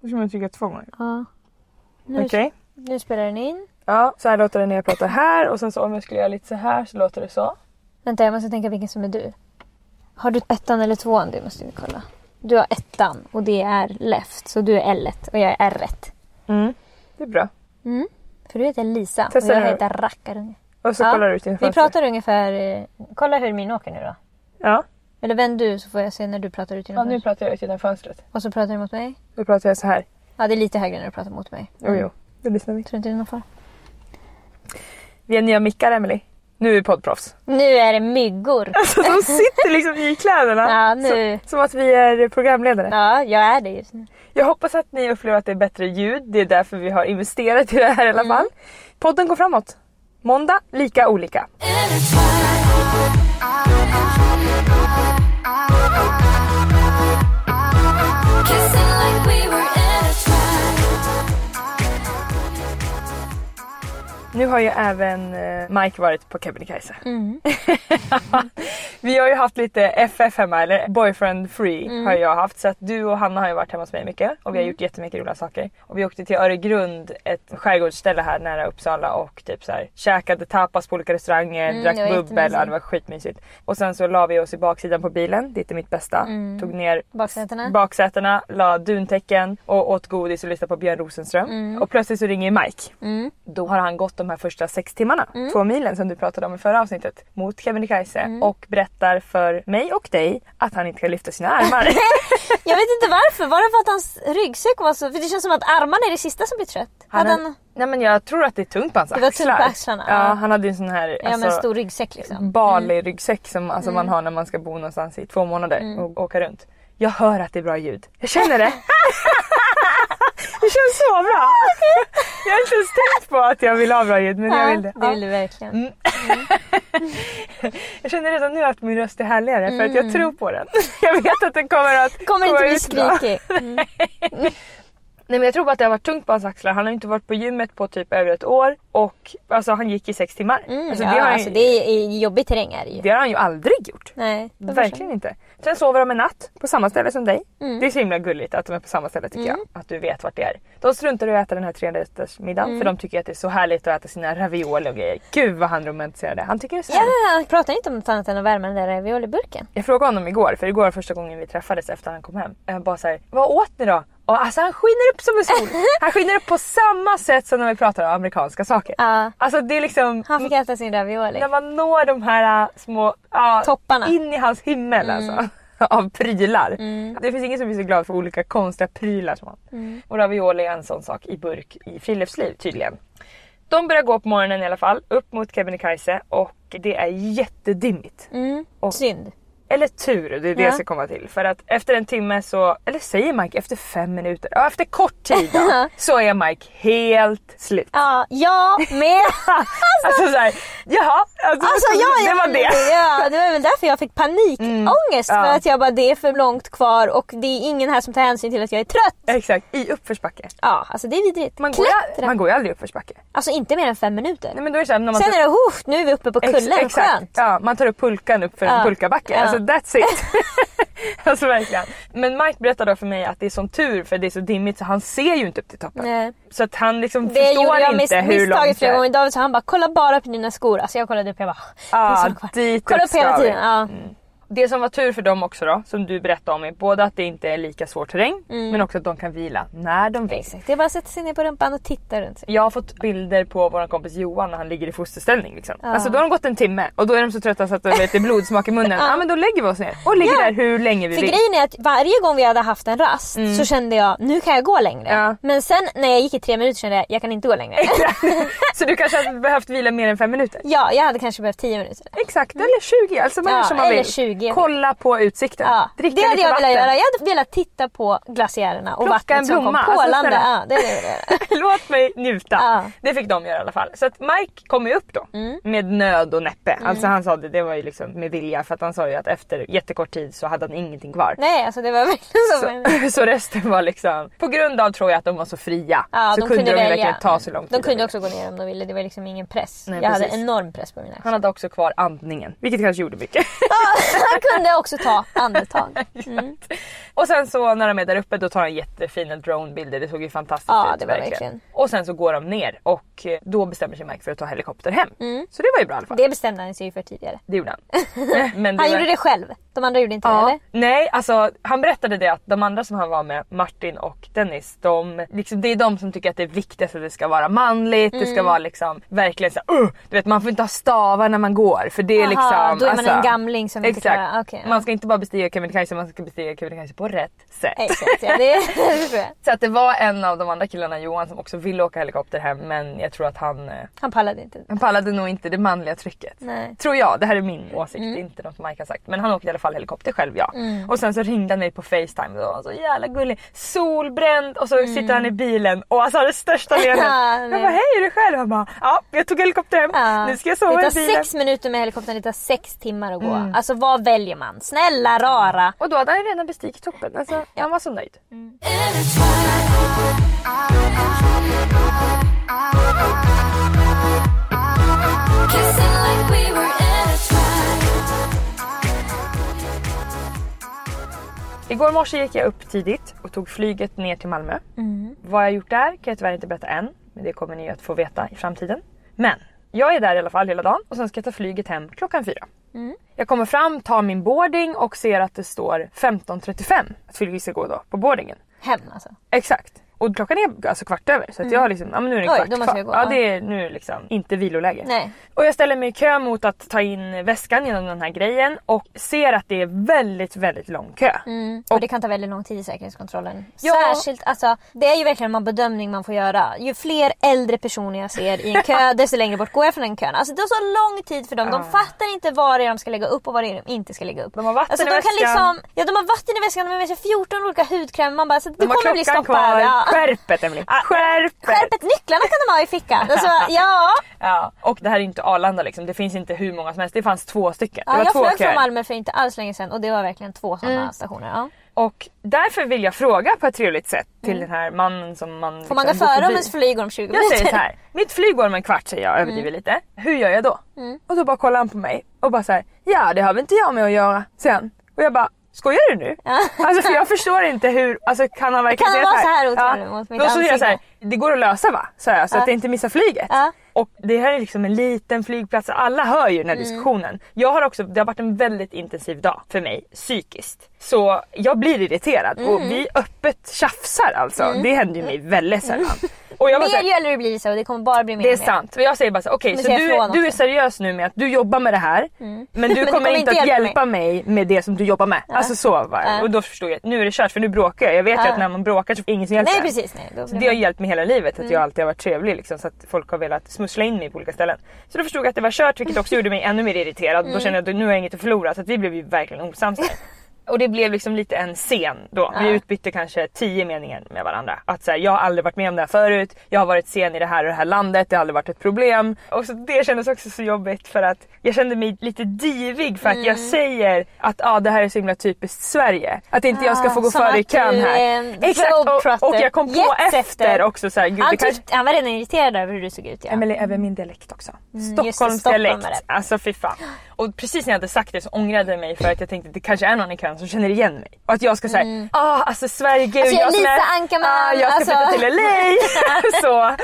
Nu ska man trycka två gånger. ja. Nu, Okej. nu spelar den in. Ja, så här låter det när jag pratar här och sen så om jag skulle göra lite så här så låter det så. Vänta, jag måste tänka vilken som är du. Har du ettan eller tvåan? Det måste vi kolla. Du har ettan och det är left. Så du är L1 och jag är R1. Mm. Det är bra. För du heter Lisa Testa och jag nu. heter Rackarunge. Och så Ja, kollar du ut din Vi pratar ungefär... eh, Kolla hur min åker nu då. Ja. Eller vänd du så får jag se när du pratar ut ja, genom nu fönstret. pratar jag ut genom fönstret. Och så pratar du mot mig. Nu pratar jag så här. Ja, det är lite högre när du pratar mot mig. Jo, jo. Det lyssnar vi. Tror inte det är någon fara. Vi har nya mickar, Emily. Nu är vi poddproffs. Nu är det myggor. Alltså de sitter liksom i kläderna. Ja, nu. Så, som att vi är programledare. Ja, jag är det just nu. Jag hoppas att ni upplever att det är bättre ljud. Det är därför vi har investerat i det här i alla fall. Podden går framåt. Måndag, lika olika. Nu har ju även eh, Mike varit på Kebnekaise. vi har ju haft lite FF hemma, eller boyfriend free har jag haft. Så att du och Hanna har ju varit hemma hos mig mycket och vi har gjort jättemycket roliga saker. Och vi åkte till Öregrund, ett skärgårdsställe här nära Uppsala och typ så här käkade tapas på olika restauranger, Mm, drack bubbel, ja, det var skitmysigt. Och sen så la vi oss i baksidan på bilen, det är mitt bästa. Tog ner Baksätena. baksätena, la duntäcken och åt godis och lyssnade på Björn Rosenström. Och plötsligt så ringer Mike. Då har han gått de här första sex timmarna, två milen som du pratade om i förra avsnittet, mot Kebnekaise och berättar för mig och dig att han inte kan lyfta sina armar. Jag vet inte varför. Var det för att hans ryggsäck var så... För det känns som att armarna är det sista som blir trött. Han Hade han... Nej men jag tror att det är tungt på hans Det var axlar. tungt på axlarna, Ja, han hade ju en sån här Ja men alltså, stor ryggsäck liksom. Bali-ryggsäck som alltså, man har när man ska bo någonstans i två månader Mm. och åka runt. Jag hör att det är bra ljud. Jag känner det. det känns så bra. jag har inte ens tänkt på att jag vill ha bra ljud men jag vill det. det vill du verkligen. Jag känner redan nu att min röst är härligare för att jag tror på den. jag vet att den kommer att Mm. Kommer inte bli skrikig. Nej men jag tror bara att det har varit tungt på hans axlar. Han har inte varit på gymmet på typ över ett år och alltså han gick i sex timmar. Mm, alltså, ja, det, har han, alltså det är jobbig terräng är det ju. det har han ju aldrig gjort. Nej, Verkligen inte. Sen sover de en natt på samma ställe som dig. Mm. Det är så himla gulligt att de är på samma ställe tycker jag. Att du vet vart det är. De struntar i att äta den här trerättersmiddagen Mm. för de tycker att det är så härligt att äta sina ravioli och grejer. Gud vad han romantiserade. Han tycker det är så Ja, härligt. han pratar inte om något annat än att värma den där ravioliburken. Jag frågade honom igår, för igår var första gången vi träffades efter han kom hem. Jag bara såhär, vad åt ni då? Och alltså han skiner upp som en sol. Han skiner upp på samma sätt som när vi pratar om amerikanska saker. Ja. Alltså det är liksom, Han fick äta sin ravioli. när man når de här äh, små, ja, Topparna. in i hans himmel alltså. Av prylar. Det finns ingen som blir så glad för olika konstiga prylar som han. Och ravioli är en sån sak i burk i friluftsliv tydligen. De börjar gå på morgonen i alla fall, upp mot Kebnekaise och det är jättedimmigt. Mm. Och- Synd. Eller tur, det är det Ja. jag ska komma till. För att efter en timme så, eller säger Mike efter fem minuter, ja efter kort tid då, så är Mike helt slut. Ja, jag med. Alltså såhär, jaha, alltså, Alltså ja, det jag, var det. Ja, det var väl därför jag fick panikångest. Mm. Ja. För att jag bara, det är för långt kvar och det är ingen här som tar hänsyn till att jag är trött. Exakt, i uppförsbacke. Ja, alltså det är vidrigt. Man går, Klättra. man går ju aldrig i uppförsbacke. Alltså inte mer än fem minuter. Nej men då är det såhär, när man Sen tar- är det, oh, nu är vi uppe på Ex- kullen, exakt. skönt. Ja, man tar upp pulkan upp för en Ja. pulkabacke. Ja. Alltså that's it. alltså verkligen. Men Mike berättade då för mig att det är sån tur för det är så dimmigt så han ser ju inte upp till toppen. Nej. Så att han liksom Det förstår gjorde jag inte miss, hur långt det flera är. gånger. David sa han bara kolla bara på dina skor. Alltså jag kollade upp jag bara det kvar. dit Kolla upp hela tiden. Ja. Det som var tur för dem också då, som du berättade om, är både att det inte är lika svår terräng Mm. men också att de kan vila när de vill. Exakt. Det är bara att sätta sig ner på rumpan och titta runt sig. Jag har fått bilder på vår kompis Johan när han ligger i fosterställning. Liksom. Ja. Alltså då har de gått en timme och då är de så trötta så att det är lite blodsmak i munnen. ja. men då lägger vi oss ner och ligger Ja. där hur länge vi För vill. grejen är att varje gång vi hade haft en rast så kände jag nu kan jag gå längre. Mm. Ja. Men sen när jag gick i tre minuter kände jag jag kan inte gå längre. så du kanske hade behövt vila mer än fem minuter? ja, jag hade kanske behövt tio minuter. Exakt, eller 20. Alltså man Ja, gör som man vill. 20. Kolla på utsikten. Ja, Dricka det hade jag velat göra. Jag hade velat titta på glaciärerna och Plocka en vattnet som kom. Alltså, pålande. snälla. ja, hade. Låt mig njuta. Ja. Det fick de göra i alla fall. Så att Mike kom ju upp då Mm. med nöd och näppe. Alltså han sa det, det var ju liksom med vilja för att han sa ju att efter jättekort tid så hade han ingenting kvar. Nej, alltså det var verkligen så. Så, så resten var liksom, på grund av tror jag att de var så fria Ja, så de kunde kunde de verkligen ta så lång tid. De de kunde också gå ner om de ville. Det var liksom ingen press. Nej, jag hade precis. enorm press på mina axlar. Han hade också kvar andningen, vilket kanske gjorde mycket. Han kunde också ta andetag. och sen så när de är där uppe då tar han jättefina dronebilder, det såg ju fantastiskt Ja, ut det var verkligen. Och sen så går de ner och eh, då bestämmer sig Mike för att ta helikopter hem. Så det var ju bra i alla fall. Mm. Det bestämde han sig ju för tidigare. Det gjorde han. Men Han var- gjorde det själv. De andra gjorde inte det Ja. eller? Nej, alltså han berättade det att de andra som han var med, Martin och Dennis, de, liksom, det är de som tycker att det är viktigast att det ska vara manligt, det Mm. ska vara liksom verkligen så uh, du vet man får inte ha stavar när man går för det är Aha, liksom... då är man en gamling som inte Exakt. Ja. Man ska inte bara bestiga Kebnekaise, man ska bestiga Kebnekaise på rätt sätt. Exakt, ja, det, det. Så att det var en av de andra killarna, Johan, som också ville åka helikopter hem men jag tror att han, eh, Han pallade inte. han pallade nog inte det manliga trycket. Nej. Tror jag, det här är min åsikt, Mm. det inte något Mike har sagt. Men han åkte i alla fall helikopter själv ja. Och sen så ringde han mig på facetime och var så jävla gullig. Solbränd och så sitter han i bilen och alltså har det största leendet. Ja, jag bara hej är du själv? Han bara ja jag tog helikopter hem, Ja. nu ska jag sova det i tar bilen. sex minuter med helikoptern, det tar sex timmar att gå. Mm. Alltså vad väljer man? Snälla rara. Och då hade han ju redan bestigit toppen. Alltså, Han var så nöjd. Igår morse gick jag upp tidigt och tog flyget ner till Malmö. Vad jag gjort där kan jag tyvärr inte berätta än. Men det kommer ni att få veta i framtiden. Men jag är där i alla fall hela dagen och sen ska jag ta flyget hem klockan fyra. Jag kommer fram, tar min boarding och ser att det står 15.35 att flyget ska gå då på boardingen. Hem alltså. Exakt. Och klockan är alltså kvart över så att jag har liksom, ja men nu är det Oj, kvart måste kvar. jag gå, Ja det är nu är liksom inte viloläge. Nej. Och jag ställer mig i kö mot att ta in väskan genom den här grejen och ser att det är väldigt väldigt lång kö. Mm. Och det kan ta väldigt lång tid i säkerhetskontrollen. Ja. Särskilt, alltså det är ju verkligen en bedömning man får göra. Ju fler äldre personer jag ser i en kö desto längre bort går jag från den kön. Alltså det tar så lång tid för dem. De fattar inte vad det är de ska lägga upp och vad det är de inte ska lägga upp. De har vatten alltså, i väskan. Kan liksom, ja de har vatten i väskan, de har med sig 14 olika hudkrämer. Man bara, så det De har kommer bli klockan stopp kvar. här. Ja. Skärpet Emelie! Skärpet! Skärpet, nycklarna kan de ha i fickan. Alltså, ja. Ja, och det här är inte Arlanda liksom. Det finns inte hur många som helst. Det fanns två stycken. Ja, jag flög från Malmö för inte alls länge sedan och det var verkligen två sådana stationer. Ja. Och därför vill jag fråga på ett trevligt sätt till den här mannen som man Mm. Får man gå liksom före om ens flyg går om 20 Jag minuter? säger så här. mitt flyg går om en kvart säger jag, överdriver Mm. lite. Hur gör jag då? Och så bara kollar han på mig och bara så här, ja det har väl inte jag med att göra sen. Och jag bara, skojar du nu? Alltså för jag förstår inte hur, alltså kan han verkligen Kan han säga vara så här otrolig mot mitt Då så jag så här, ansikte? Det går att lösa va? Så, jag, så Ja. att jag inte missar flyget. Ja. Och det här är liksom en liten flygplats, alla hör ju den Mm. här diskussionen. Jag har också, det har varit en väldigt intensiv dag för mig psykiskt. Så jag blir irriterad och Mm. vi öppet tjafsar alltså. Det händer ju mig väldigt sällan. Och jag mer här, äldre du blir så och det kommer bara bli mer det är och mer. sant. Och jag säger bara så okej Men så du, du är seriös nu med att du jobbar med det här. Men du Men du kommer inte att hjälpa hjälpa mig med det som du jobbar med. Alltså så var det. Ja. Och då förstod jag nu är det kört för nu bråkar jag. Jag vet ju Ja. att när man bråkar så är det ingen som hjälper Nej precis. Nej, det har hjälpt mig hela livet att Mm. jag alltid har varit trevlig liksom, så att folk har velat smussla in mig på olika ställen. Så då förstod jag att det var kört vilket också gjorde mig ännu mer irriterad. Mm. Då kände jag att nu har jag inget att förlora så att vi blev ju verkligen osams. Och det blev liksom lite en scen då. Vi utbytte kanske tio meningar med varandra. Att så här, jag har aldrig varit med om det här förut. Jag har varit sen i det här och det här landet. Det har aldrig varit ett problem. Och så det kändes också så jobbigt för att jag kände mig lite divig för att Mm. jag säger att ah, det här är så himla typiskt Sverige. Att inte jag ska få gå Ah, före i kön här. Exakt och, och jag kom på efter också så här, gud, Han, kanske... han var redan irriterad över hur du såg ut ja. Emelie, även min dialekt också. just det, Stockholms dialekt. stockholmare. Alltså fy fan. Och precis när jag hade sagt det så ångrade jag mig för att jag tänkte att det kanske är någon i kön som känner igen mig. Och att jag ska säga, ah alltså Sverige, gud Alltså, jag är Lisa Ankarman, ah, jag ska alltså." flytta till LA. så.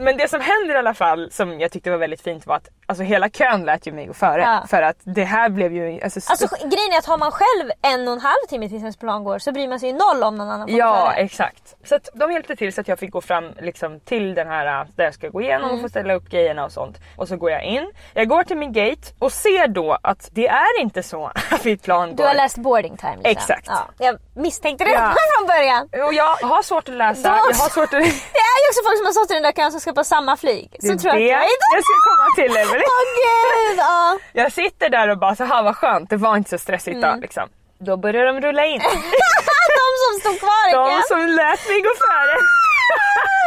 Men det som händer i alla fall som jag tyckte var väldigt fint var att alltså, hela kön lät ju mig gå före. Ja. För att det här blev ju... Alltså, Alltså grejen är att har man själv en och en halv timme tills ens plan går så bryr man sig ju noll om någon annan får Ja före. exakt. Så att de hjälpte till så att jag fick gå fram liksom, till den här äh, där jag ska gå igenom Mm. och få ställa upp grejerna och sånt. Och så går jag in. Jag går till min gate och ser då att det är inte så att mitt plan Du går. har läst boarding time Lisa. Exakt. Ja, jag misstänkte det Ja. från början. Och jag har svårt att läsa. Då- Jag har svårt att... Det är ju också folk som har stått i den där kön som ska på samma flyg. Det Så tror det jag att jag jag ska komma till Emelie. Åh gud! Ja. Jag sitter där och bara så här vad skönt, det var inte så stressigt Mm. då liksom. Då börjar de rulla in. De som stod kvar i De som lät mig gå före.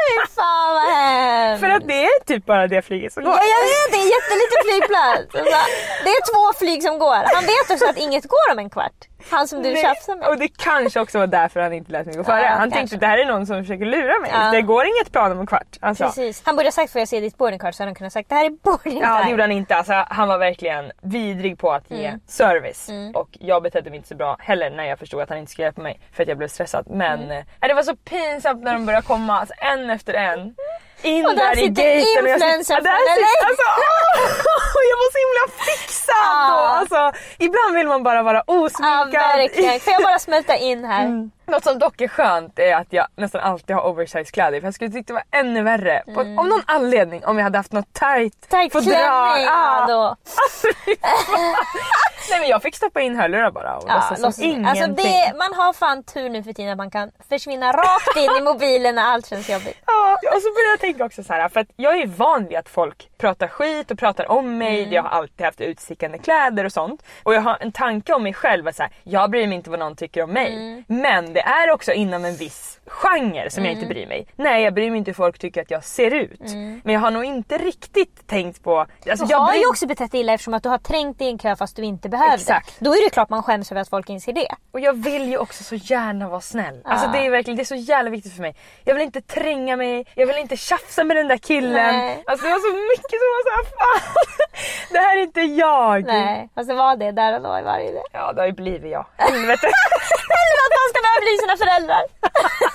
Fy fan vad hemskt. För att det är typ bara det flyget som går. Ja, jag vet, det är en jätteliten flygplats. Det är två flyg som går. Han vet också att inget går om en kvart. Han som du Nej, tjafsar med. Och det kanske också var därför han inte lät mig gå före. Ja, han kanske. tänkte det här är någon som försöker lura mig. Ja. Det går inget plan om en kvart. Alltså. Precis. Han borde ha sagt får jag se ditt boardingcard så hade han kunnat sagt det här är boarding Ja det gjorde han inte. Alltså, han var verkligen vidrig på att ge Mm. service. Och jag betedde mig inte så bra heller när jag förstod att han inte skulle hjälpa mig. För att jag blev stressad. Men Mm. eh, det var så pinsamt när de började komma alltså, en efter en. In Och där där i gaten och sitter, där från sitter, LA. alltså, åh, Jag var så himla fixad Ja. då. Alltså, ibland vill man bara vara Ja osminkad. verkligen. Får jag bara smälta in här? Mm. Något som dock är skönt är att jag nästan alltid har oversize kläder för jag skulle tycka det var ännu värre. På, om någon anledning om jag hade haft något tight, Tight fodral. klänning Ah. då. Alltså. Nej men jag fick stoppa in hörlurar bara och Ja, låtsas som ingenting. alltså det, man har fan tur nu för tiden att man kan försvinna rakt in i mobilen när allt känns jobbigt. Ja, och så började jag tänka också så här, för att jag är van vid att folk pratar skit och pratar om mig. Mm. Jag har alltid haft utstickande kläder och sånt. Och jag har en tanke om mig själv att så här, jag bryr mig inte vad någon tycker om mig. Mm. Men det är också inom en viss genre som jag inte bryr mig. Nej jag bryr mig inte hur folk tycker att jag ser ut. Men jag har nog inte riktigt tänkt på... Alltså, Mm. Du jag har bryr... ju också betett dig illa eftersom att du har trängt i en kö fast du inte behövde. Exakt. Då är det klart man skäms över att folk inser det. Och jag vill ju också så gärna vara snäll. Alltså det är verkligen det är så jävla viktigt för mig. Jag vill inte tränga mig, jag vill inte tjafsa med den där killen. Nej. Alltså det var så mycket som var såhär, fan. Det här är inte jag. Nej, fast det var det där och då i varje del. Ja det har ju blivit jag. Helvete. Eller att man ska behöva bli sina föräldrar.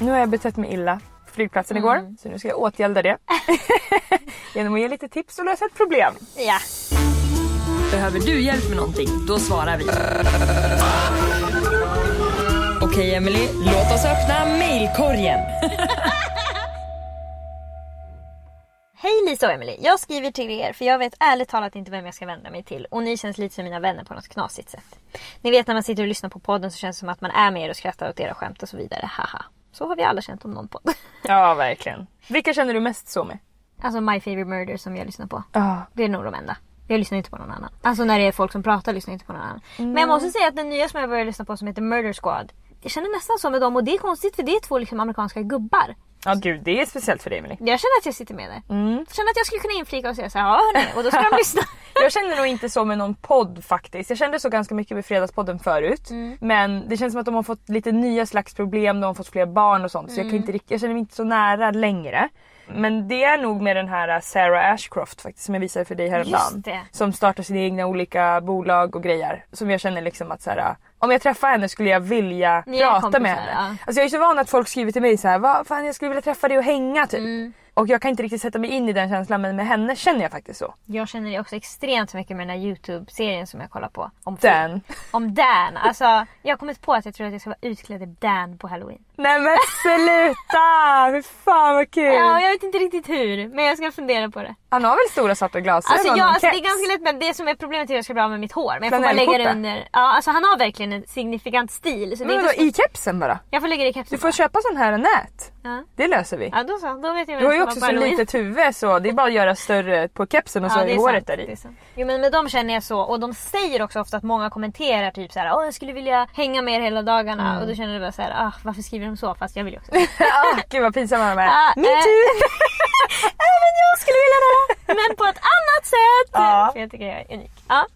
nu har jag betett mig illa på flygplatsen igår. Så nu ska jag åtgälda det. Genom att ge lite tips och lösa ett problem. Ja. Behöver du hjälp med någonting? Då svarar vi. Okej Emily, låt oss öppna mailkorgen. Hej Lisa och Emily. Jag skriver till er för jag vet ärligt talat inte vem jag ska vända mig till och ni känns lite som mina vänner på något knasigt sätt. Ni vet när man sitter och lyssnar på podden så känns det som att man är med er och skrattar åt era skämt och så vidare. Haha. Så har vi alla känt om någon podd. Ja verkligen. Vilka känner du mest så med? Alltså My Favorite Murder som jag lyssnar på. Ja. Det är nog de enda. Jag lyssnar inte på någon annan. Alltså när det är folk som pratar lyssnar jag inte på någon annan. Men jag måste säga att den nya som jag började lyssna på som heter Murder Squad. Jag känner nästan så med dem och det är konstigt för det är två liksom amerikanska gubbar. Ja gud det är speciellt för dig Emelie. Jag känner att jag sitter med där. Mm. Jag känner att jag skulle kunna inflika och säga så här, ja hörni, och då ska de lyssna. jag känner nog inte så med någon podd faktiskt. Jag kände så ganska mycket med Fredagspodden förut. Mm. Men det känns som att de har fått lite nya slags problem, de har fått fler barn och sånt. Så jag, kan inte, jag känner mig inte så nära längre. Men det är nog med den här Sarah Ashcroft faktiskt som jag visade för dig häromdagen. Som startar sina egna olika bolag och grejer. Som jag känner liksom att så här, om jag träffar henne skulle jag vilja prata med henne. Ja. Alltså jag är så van att folk skriver till mig så här, vad fan jag skulle vilja träffa dig och hänga typ. Mm. Och jag kan inte riktigt sätta mig in i den känslan men med henne känner jag faktiskt så. Jag känner det också extremt mycket med den här Youtube-serien som jag kollar på. Om Dan. Om Dan. Alltså jag har kommit på att jag tror att jag ska vara utklädd i Dan på halloween. Nej men sluta! Fy fan vad kul! Ja jag vet inte riktigt hur men jag ska fundera på det. Han har väl stora svarta glasögon Alltså, ja, alltså det är ganska lätt men det som är problemet är att jag ska bli av med mitt hår. Men jag får bara lägga det under. Ja alltså han har verkligen en signifikant stil. Så men vadå i kepsen bara? Jag får lägga det i kepsen Du får bara. köpa sån här nät. Ja. Det löser vi. Ja då så, då vet jag Du har ju också så litet huvud så det är bara att göra större på kepsen och ja, så är håret där i. Jo men med dem känner jag så och de säger också ofta att många kommenterar typ såhär Åh jag skulle vilja hänga med er hela dagarna mm. och då känner du bara såhär ah, varför skriver de så fast jag vill ju också. oh, gud vad pinsamma de är. Ah, Me äh, too! Även jag skulle vilja det men på ett annat sätt. Ja. För jag tycker jag är unik. Ja.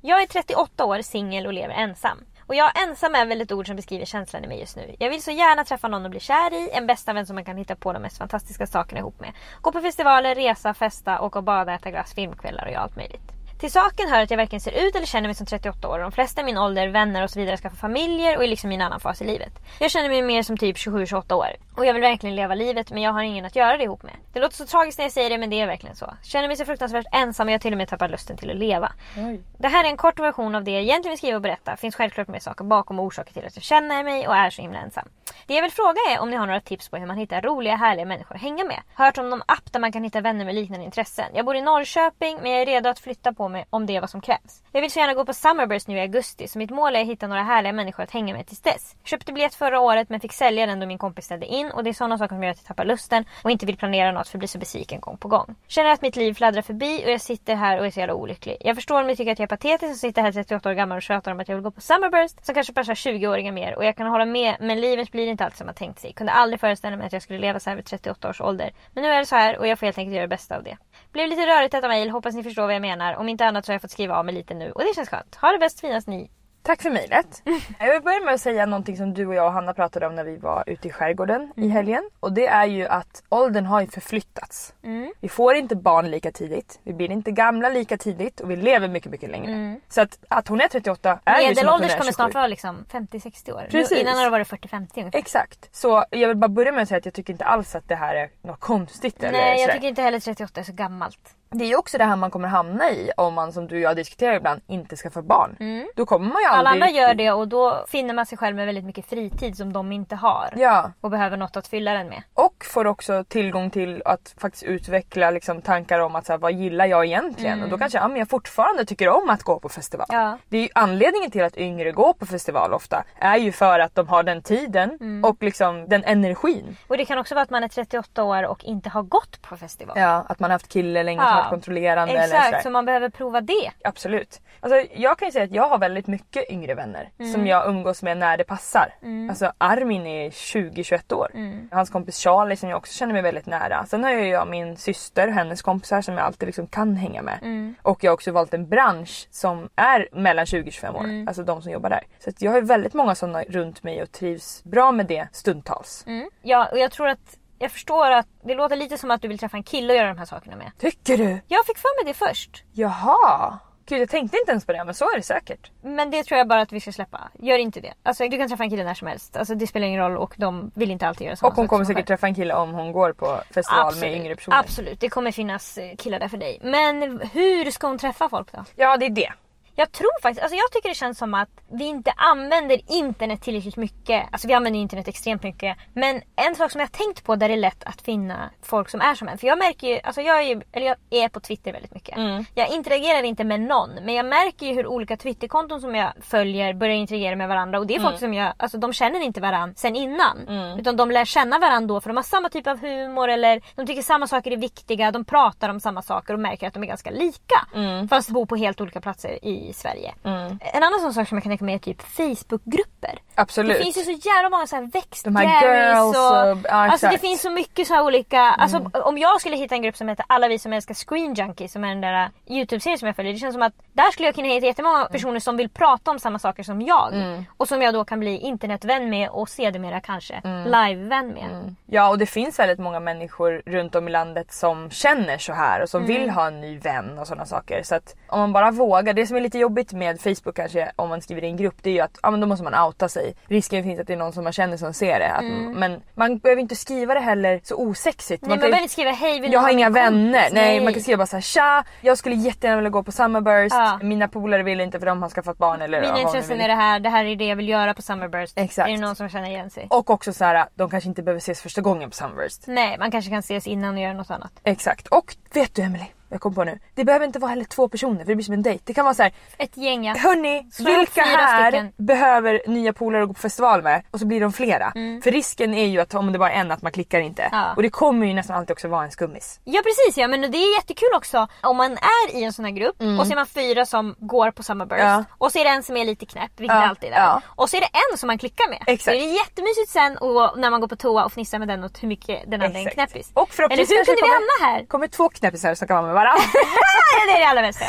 Jag är 38 år, singel och lever ensam. Och jag ensam är väl ett ord som beskriver känslan i mig just nu. Jag vill så gärna träffa någon att bli kär i, en bästa vän som man kan hitta på de mest fantastiska sakerna ihop med. Gå på festivaler, resa, festa, åka och bada, äta glass, filmkvällar och allt möjligt. Till saken hör att jag varken ser ut eller känner mig som 38 år. De flesta i min ålder, vänner och så vidare skaffar familjer och är liksom i en annan fas i livet. Jag känner mig mer som typ 27-28 år. Och jag vill verkligen leva livet men jag har ingen att göra det ihop med. Det låter så tragiskt när jag säger det men det är verkligen så. Känner mig så fruktansvärt ensam och jag till och med tappat lusten till att leva. Oj. Det här är en kort version av det jag egentligen vill skriva och berätta. Finns självklart mer saker bakom och orsaker till att jag känner mig och är så himla ensam. Det jag vill fråga är om ni har några tips på hur man hittar roliga härliga människor att hänga med. Hört om någon app där man kan hitta vänner med liknande intressen. Jag bor i Norrköping men jag är redo att flytta på mig om det är vad som krävs. Jag vill så gärna gå på Summerburst nu i augusti så mitt mål är att hitta några härliga människor att hänga med tills dess. köpte biljett förra året men fick sälja den då min kompis ställde in och det är sådana saker som gör att jag tappar lusten och inte vill planera något för att bli så besviken gång på gång. Känner att mitt liv fladdrar förbi och jag sitter här och är så jävla olycklig. Jag förstår om ni tycker att jag är patetisk och sitter här 38 år gammal och tjatar om att jag vill gå på Summerburst som kanske passar 20-åringar mer och jag kan hålla med men livet blir inte alltid som man tänkt sig. Kunde aldrig föreställa mig att jag skulle leva så här vid 38 års ålder. Men nu är det så här och jag får helt enkelt göra det bästa av det. Blev lite rörigt detta mejl, hoppas ni förstår vad jag menar. Om inte annat så har jag fått skriva av mig lite nu och det känns skönt. Ha det bäst finast ni. Tack för mejlet. Jag vill börja med att säga någonting som du och jag och Hanna pratade om när vi var ute i skärgården mm. i helgen. Och det är ju att åldern har ju förflyttats. Mm. Vi får inte barn lika tidigt, vi blir inte gamla lika tidigt och vi lever mycket mycket längre. Mm. Så att, att hon är 38 är ju som att hon är 27. kommer snart vara liksom 50-60 år. Precis. Innan har det varit 40-50 ungefär. Exakt. Så jag vill bara börja med att säga att jag tycker inte alls att det här är något konstigt. Nej eller jag tycker inte heller 38 är så gammalt det är ju också det här man kommer hamna i om man som du och jag diskuterar ibland inte ska få barn. Mm. Då kommer man ju aldrig... Alla andra gör det och då finner man sig själv med väldigt mycket fritid som de inte har. Ja. Och behöver något att fylla den med. Och får också tillgång till att faktiskt utveckla liksom, tankar om att så här, vad gillar jag egentligen? Mm. Och då kanske ja, men jag fortfarande tycker om att gå på festival. Ja. Det är ju anledningen till att yngre går på festival ofta är ju för att de har den tiden mm. och liksom den energin. Och det kan också vara att man är 38 år och inte har gått på festival. Ja, att man har haft kille länge ja varit kontrollerande. Exakt, eller så man behöver prova det. Absolut. Alltså, jag kan ju säga att jag har väldigt mycket yngre vänner mm. som jag umgås med när det passar. Mm. Alltså Armin är 20-21 år. Mm. Hans kompis Charlie som jag också känner mig väldigt nära. Sen har jag, jag min syster, hennes kompisar som jag alltid liksom kan hänga med. Mm. Och jag har också valt en bransch som är mellan 20-25 år. Mm. Alltså de som jobbar där. Så jag har väldigt många sådana runt mig och trivs bra med det stundtals. Mm. Ja och jag tror att jag förstår att det låter lite som att du vill träffa en kille och göra de här sakerna med. Tycker du? Jag fick för mig det först. Jaha. Gud jag tänkte inte ens på det men så är det säkert. Men det tror jag bara att vi ska släppa. Gör inte det. Alltså du kan träffa en kille när som helst. Alltså det spelar ingen roll och de vill inte alltid göra samma Och hon kommer säkert träffa en kille om hon går på festival Absolut. med yngre personer. Absolut, det kommer finnas eh, killar där för dig. Men hur ska hon träffa folk då? Ja det är det. Jag tror faktiskt, alltså jag tycker det känns som att vi inte använder internet tillräckligt mycket. Alltså vi använder internet extremt mycket. Men en sak som jag tänkt på där det är lätt att finna folk som är som en. För jag märker ju, alltså jag är ju, eller jag är på Twitter väldigt mycket. Mm. Jag interagerar inte med någon. Men jag märker ju hur olika Twitterkonton som jag följer börjar interagera med varandra. Och det är mm. folk som jag, alltså de känner inte varandra sen innan. Mm. Utan de lär känna varandra då för de har samma typ av humor eller de tycker samma saker är viktiga. De pratar om samma saker och märker att de är ganska lika. Mm. Fast bor på helt olika platser i i Sverige. En annan sån sak som jag kan tänka mig är typ Facebookgrupper. Absolut. Det finns ju så jävla många så här De här växtgaries girls och... och- ja, alltså det finns så mycket så här olika... Alltså om jag skulle hitta en grupp som heter Alla vi som älskar Screen Junkies som är den där Youtube-serien som jag följer. Det känns som att där skulle jag kunna hitta jättemånga personer som vill prata om samma saker som jag. Och som jag då kan bli internetvän med och sedermera kanske live-vän med. Ja och det finns väldigt många människor runt om i landet som känner så här och som vill ha en ny vän och sådana saker. Så att om man bara vågar. Det som är lite jobbigt med Facebook kanske om man skriver i en grupp det är ju att ja, men då måste man outa sig. Risken finns att det är någon som man känner som ser det. Att, Men man behöver inte skriva det heller så osexigt. Nej, man kan ju- behöver inte skriva hej vill jag har inga min kompis?" vänner. Nej, man kan skriva bara såhär tja, jag skulle jättegärna vilja gå på Summerburst. Ja. Mina polare vill inte för de har skaffat barn eller Mina intressen är det här, det här är det jag vill göra på Summerburst. Exakt. Är det någon som känner igen sig? Och också så här, de kanske inte behöver ses första gången på Summerburst. Nej, man kanske kan ses innan och göra något annat. Exakt. Och vet du Emily, jag kom på nu. Det behöver inte vara heller två personer för det blir som en dejt. Det kan vara så här. Ett gäng ja. Hörni, vilka här stycken. behöver nya polare att gå på festival med? Och så blir de flera. För risken är ju att om det bara är en att man klickar inte. Mm. Ja. Och det kommer ju nästan alltid också vara en skummis. Ja precis ja men det är jättekul också om man är i en sån här grupp och så är man fyra som går på Summerburst Mm. Ja. och så är det en som är lite knäpp vilket Ja, det alltid är. ja. Och så är det en som man klickar med. Exakt. Så är det jättemysigt sen och när man går på toa och fnissar med den och hur mycket den andra är en knäppis. Och Eller förhoppningsvis hur kanske kunde vi hamna här? kommer två knäppisar som kan vara med varandra. det är det allra bästa.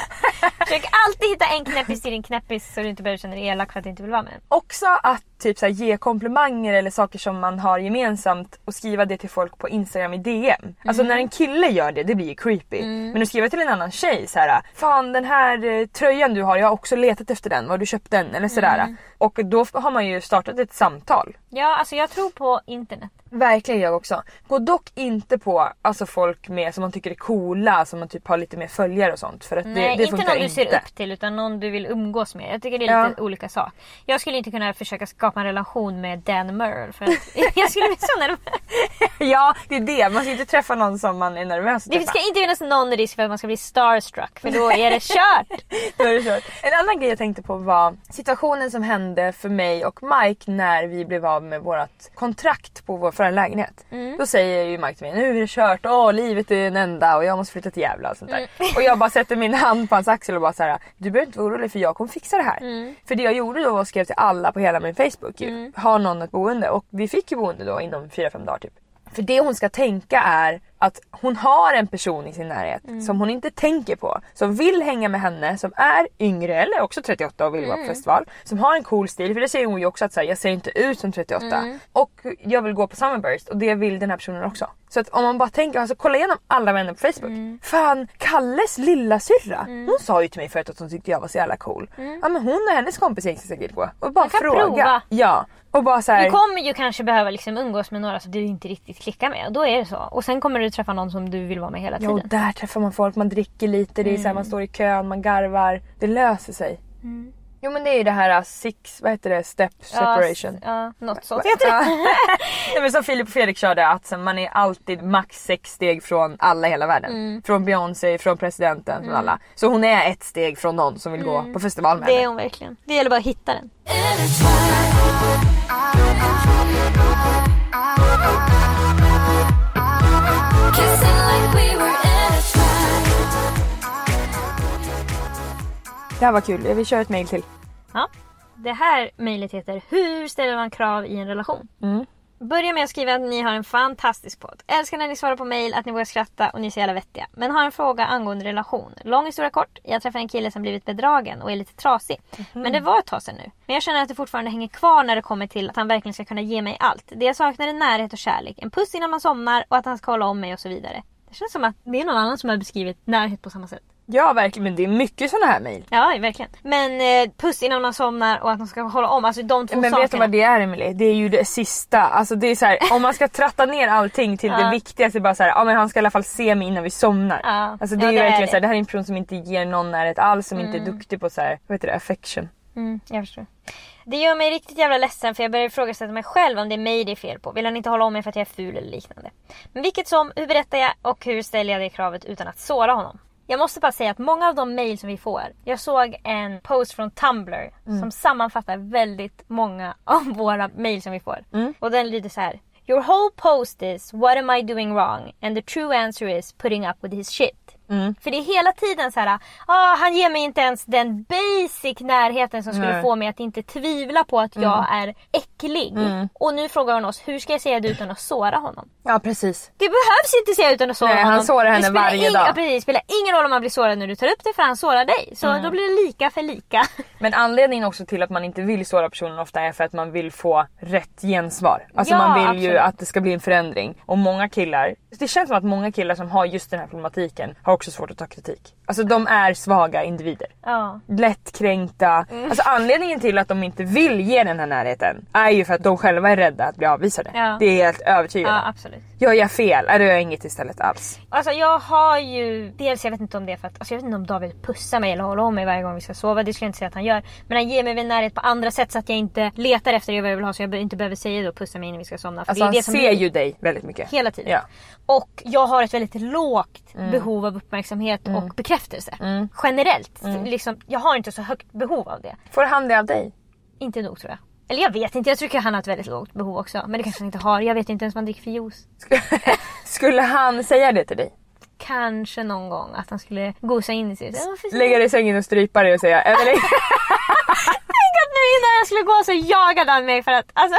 Försök alltid hitta en knäppis till din knäppis så du inte behöver känna dig elak för att du inte vill vara med också att typ så här, ge komplimanger eller saker som man har gemensamt och skriva det till folk på Instagram i DM. Alltså Mm. när en kille gör det, det blir ju creepy. Men att skriva till en annan tjej så här, Fan den här eh, tröjan du har, jag har också letat efter den, var du köpt den? Eller sådär. Mm. Och då har man ju startat ett samtal. Ja alltså jag tror på internet. Verkligen jag också. Gå dock inte på alltså, folk med, som man tycker är coola, som man typ har lite mer följare och sånt. För att Nej, det, det inte någon du ser upp till utan någon du vill umgås med. Jag tycker det är Ja. lite olika sak. Jag skulle inte kunna försöka skapa en relation med Dan Merle för att jag skulle bli så nervös. Ja det är det, man ska inte träffa någon som man är nervös att Det träffa. ska inte finnas någon risk för att man ska bli starstruck för då är det kört. Då är det kört. En annan grej jag tänkte på var situationen som hände för mig och Mike när vi blev av med vårt kontrakt på vår förra lägenhet. Då säger ju Mike till mig, nu är det kört, åh livet är en enda och jag måste flytta till Gävle och sånt där. Och jag bara sätter min hand på hans axel och bara så här: du behöver inte vara orolig för jag kommer fixa det här. För det jag gjorde då var att skriva till alla på hela min Facebook ju. Har någon ett boende? Och vi fick ju boende då inom 4-5 dagar typ. För det hon ska tänka är att hon har en person i sin närhet som hon inte tänker på. Som vill hänga med henne, som är yngre eller också 38 och vill vara på festival. Som har en cool stil, för det säger hon ju också att så här, jag ser inte ut som 38. Och jag vill gå på Summerburst och det vill den här personen också. Så att om man bara tänker, alltså kolla igenom alla vänner på Facebook. Fan, Kalles lilla syrra, hon sa ju till mig förut att hon tyckte jag var så jävla cool. Ja men hon och hennes kompis ska säkert gå. Och bara Man kan fråga. prova. Ja. Och bara så här, Du kommer ju kanske behöva liksom umgås med några som du inte riktigt klickar med och då är det så. Och sen kommer du träffa någon som du vill vara med hela Ja och tiden. där träffar man folk, man dricker lite, det är så här, man står i kön, man garvar. Det löser sig. Jo men det är ju det här uh, six, vad heter det, step separation. Ja, något sånt heter det. Ja. Nej, men som Filip och Fredrik körde att man är alltid max sex steg från alla i hela världen. Från Beyoncé, från presidenten, från alla. Så hon är ett steg från någon som vill gå på festival med Det är hon verkligen. Det gäller bara att hitta den. Det här var kul, vi kör ett mail till. Ja. Det här mejlet heter Hur ställer man krav i en relation? Mm. Börja med att skriva att ni har en fantastisk podd. Älskar när ni svarar på mejl, att ni vågar skratta och ni är så jävla vettiga. Men har en fråga angående relation. Lång historia kort. Jag träffade en kille som blivit bedragen och är lite trasig. Mhm. Men det var ett tag sedan nu. Men jag känner att det fortfarande hänger kvar när det kommer till att han verkligen ska kunna ge mig allt. Det jag saknar är närhet och kärlek. En puss innan man somnar och att han ska hålla om mig och så vidare. Det känns som att det är någon annan som har beskrivit närhet på samma sätt. Ja verkligen, men det är mycket sådana här mail. Ja, verkligen. Men eh, puss innan man somnar och att man ska hålla om. Alltså de två Men sakerna. vet du vad det är Emily? Det är ju det sista. Alltså det är så här, om man ska tratta ner allting till det Ja. viktigaste bara så här, ja men han ska i alla fall se mig innan vi somnar. Ja. Alltså det Ja, är ju det är verkligen det. så här, det här är en person som inte ger någon närhet alls, som inte är duktig på så här, vad heter det, affection. Mm, jag förstår. Det gör mig riktigt jävla ledsen för jag börjar ifrågasätta mig själv om det är mig det är fel på. Vill han inte hålla om mig för att jag är ful eller liknande? Men vilket som, hur berättar jag och hur ställer jag det kravet utan att såra honom? Jag måste bara säga att många av de mail som vi får. Jag såg en post från Tumblr som sammanfattar väldigt många av våra mail som vi får. Och den lyder så här. Your whole post is what am I doing wrong? And the true answer is putting up with his shit. För det är hela tiden så här, ah, han ger mig inte ens den basic närheten som skulle Nej. få mig att inte tvivla på att jag är äcklig. Och nu frågar hon oss, hur ska jag säga det utan att såra honom? Ja precis. Det behövs inte säga utan att såra Nej, han honom. sårar henne varje dag. Ja, precis, det spelar ingen roll om man blir sårad när du tar upp det för han sårar dig. Så Mm. då blir det lika för lika. Men anledningen också till att man inte vill såra personen ofta är för att man vill få rätt gensvar. Alltså Ja, man vill ju absolut. att det ska bli en förändring. Och många killar, det känns som att många killar som har just den här problematiken har också svårt att ta kritik. Alltså de är svaga individer. Ja. Lättkränkta. Alltså anledningen till att de inte vill ge den här närheten är ju för att de själva är rädda att bli avvisade. Ja. Det är jag helt övertygad ja, absolut. Gör jag fel? Är det gör jag inget istället alls. Alltså jag har ju, dels jag vet inte om det är för att, alltså jag vet inte om David pussar mig eller håller om mig varje gång vi ska sova. Det skulle jag inte säga att han gör. Men han ger mig väl närhet på andra sätt så att jag inte letar efter det jag vill ha så jag inte behöver säga och pussa mig innan vi ska somna. För Alltså det är han det som ser blir- ju dig väldigt mycket. Hela tiden. Ja. Och jag har ett väldigt lågt behov av uppmärksamhet och bekräftelse. Generellt. Liksom, jag har inte så högt behov av det. Får han det av dig? Inte nog tror jag. Eller jag vet inte, jag tycker han har ett väldigt lågt behov också. Men det kanske han inte har. Jag vet inte ens vad han dricker för juice. Skulle han säga det till dig? Kanske någon gång att han skulle gosa in i sig. Lägga dig i sängen och strypa dig och säga Emelie. Tänk att nu innan jag skulle gå så jagade han mig för att alltså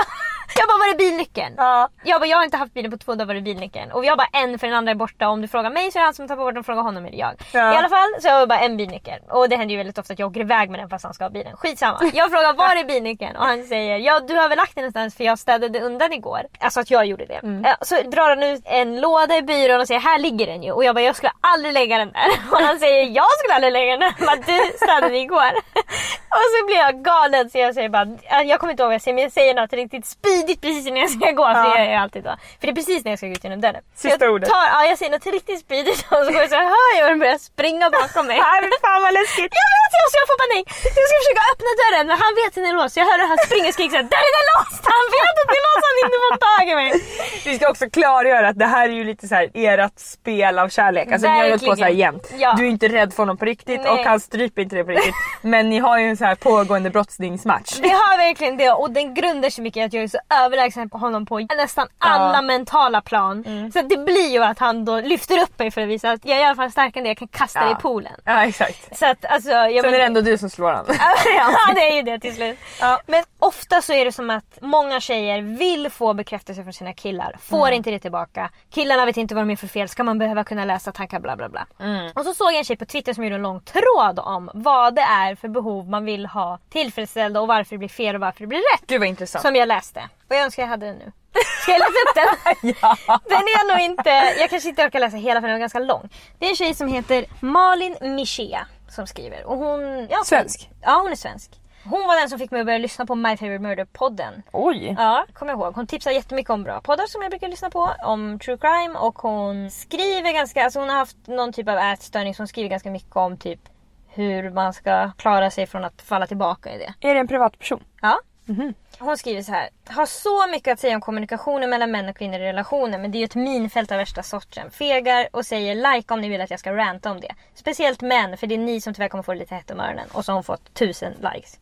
Jag bara, var är bilnyckeln? Ja. Jag bara, jag har inte haft bilen på två dagar, var är bilnyckeln? Och vi har bara en för den andra är borta. Om du frågar mig så är det han som tar bort den, frågar honom är det jag. Ja. I alla fall så har jag bara en bilnyckel. Och det händer ju väldigt ofta att jag åker iväg med den fast han ska ha bilen. Skitsamma. Jag frågar var är bilnyckeln? Och han säger, ja du har väl lagt den någonstans för jag städade undan igår. Alltså att jag gjorde det. Ja, Så drar han ut en låda i byrån och säger, här ligger den ju. Och jag bara, jag skulle aldrig lägga den där. Och han säger, jag skulle aldrig lägga den där. Jag bara, du städade igår. Och så blir jag galen så jag säger bara, jag kommer inte ihåg vad jag säger men jag säger något riktigt speedigt precis innan jag ska gå. För det gör jag alltid då. För det är precis när jag ska gå ut genom dörren. Sista jag ordet. Tar, ja jag säger något riktigt speedigt och så går jag så här, hör jag hur de börjar springa bakom mig. Nej men fan vad läskigt. Jag vet, jag ska få panik! Jag ska försöka öppna dörren men han vet att den är låst. Jag hör hur han springer och skriker såhär Dörren är låst! Han vet att det är låst, han inte får tag i mig. Vi ska också klargöra att det här är ju lite så här ert spel av kärlek. Alltså ni har ju på så här Verkligen. jämt. Ja. Du är inte rädd för honom på riktigt Nej. och han stryper inte dig på riktigt. Men ni har ju en så här pågående brottsningsmatch. Vi har verkligen det och den grundar sig mycket i att jag är så överlägsen på honom på nästan alla mentala plan. Så att det blir ju att han då lyfter upp mig för att visa att jag är i alla fall starkare än det, jag kan kasta dig i poolen. Ja exakt. Så att alltså... Jag Sen är det ändå du som slår honom. ja det är ju det till slut. Ja. Men ofta så är det som att många tjejer vill få bekräftelse från sina killar, får Mm. inte det tillbaka. Killarna vet inte vad de är för fel, ska man behöva kunna läsa tankar bla bla bla. Mm. Och så såg jag en tjej på Twitter som gjorde en lång tråd om vad det är för behov man vill ha tillfredsställda och varför det blir fel och varför det blir rätt. Gud vad intressant. Som jag läste. Och jag önskar jag hade den nu. Ska jag läsa upp den? Ja. Den är nog inte, jag kanske inte orkar läsa hela för den är ganska lång. Det är en tjej som heter Malin Michea som skriver. Och hon, ja, Svensk? Ja hon är svensk. Hon var den som fick mig att börja lyssna på My Favorite Murder-podden. Oj. Ja, kommer jag ihåg. Hon tipsar jättemycket om bra poddar som jag brukar lyssna på. Om true crime och hon skriver ganska, alltså hon har haft någon typ av ätstörning som skriver ganska mycket om typ hur man ska klara sig från att falla tillbaka i det. Är det en privatperson? Ja. Hon skriver så här. Har så mycket att säga om kommunikationen mellan män och kvinnor i relationer men det är ju ett minfält av värsta sorten. Fegar och säger like om ni vill att jag ska ranta om det. Speciellt män för det är ni som tyvärr kommer få det lite hett om öronen. Och så har hon fått tusen likes.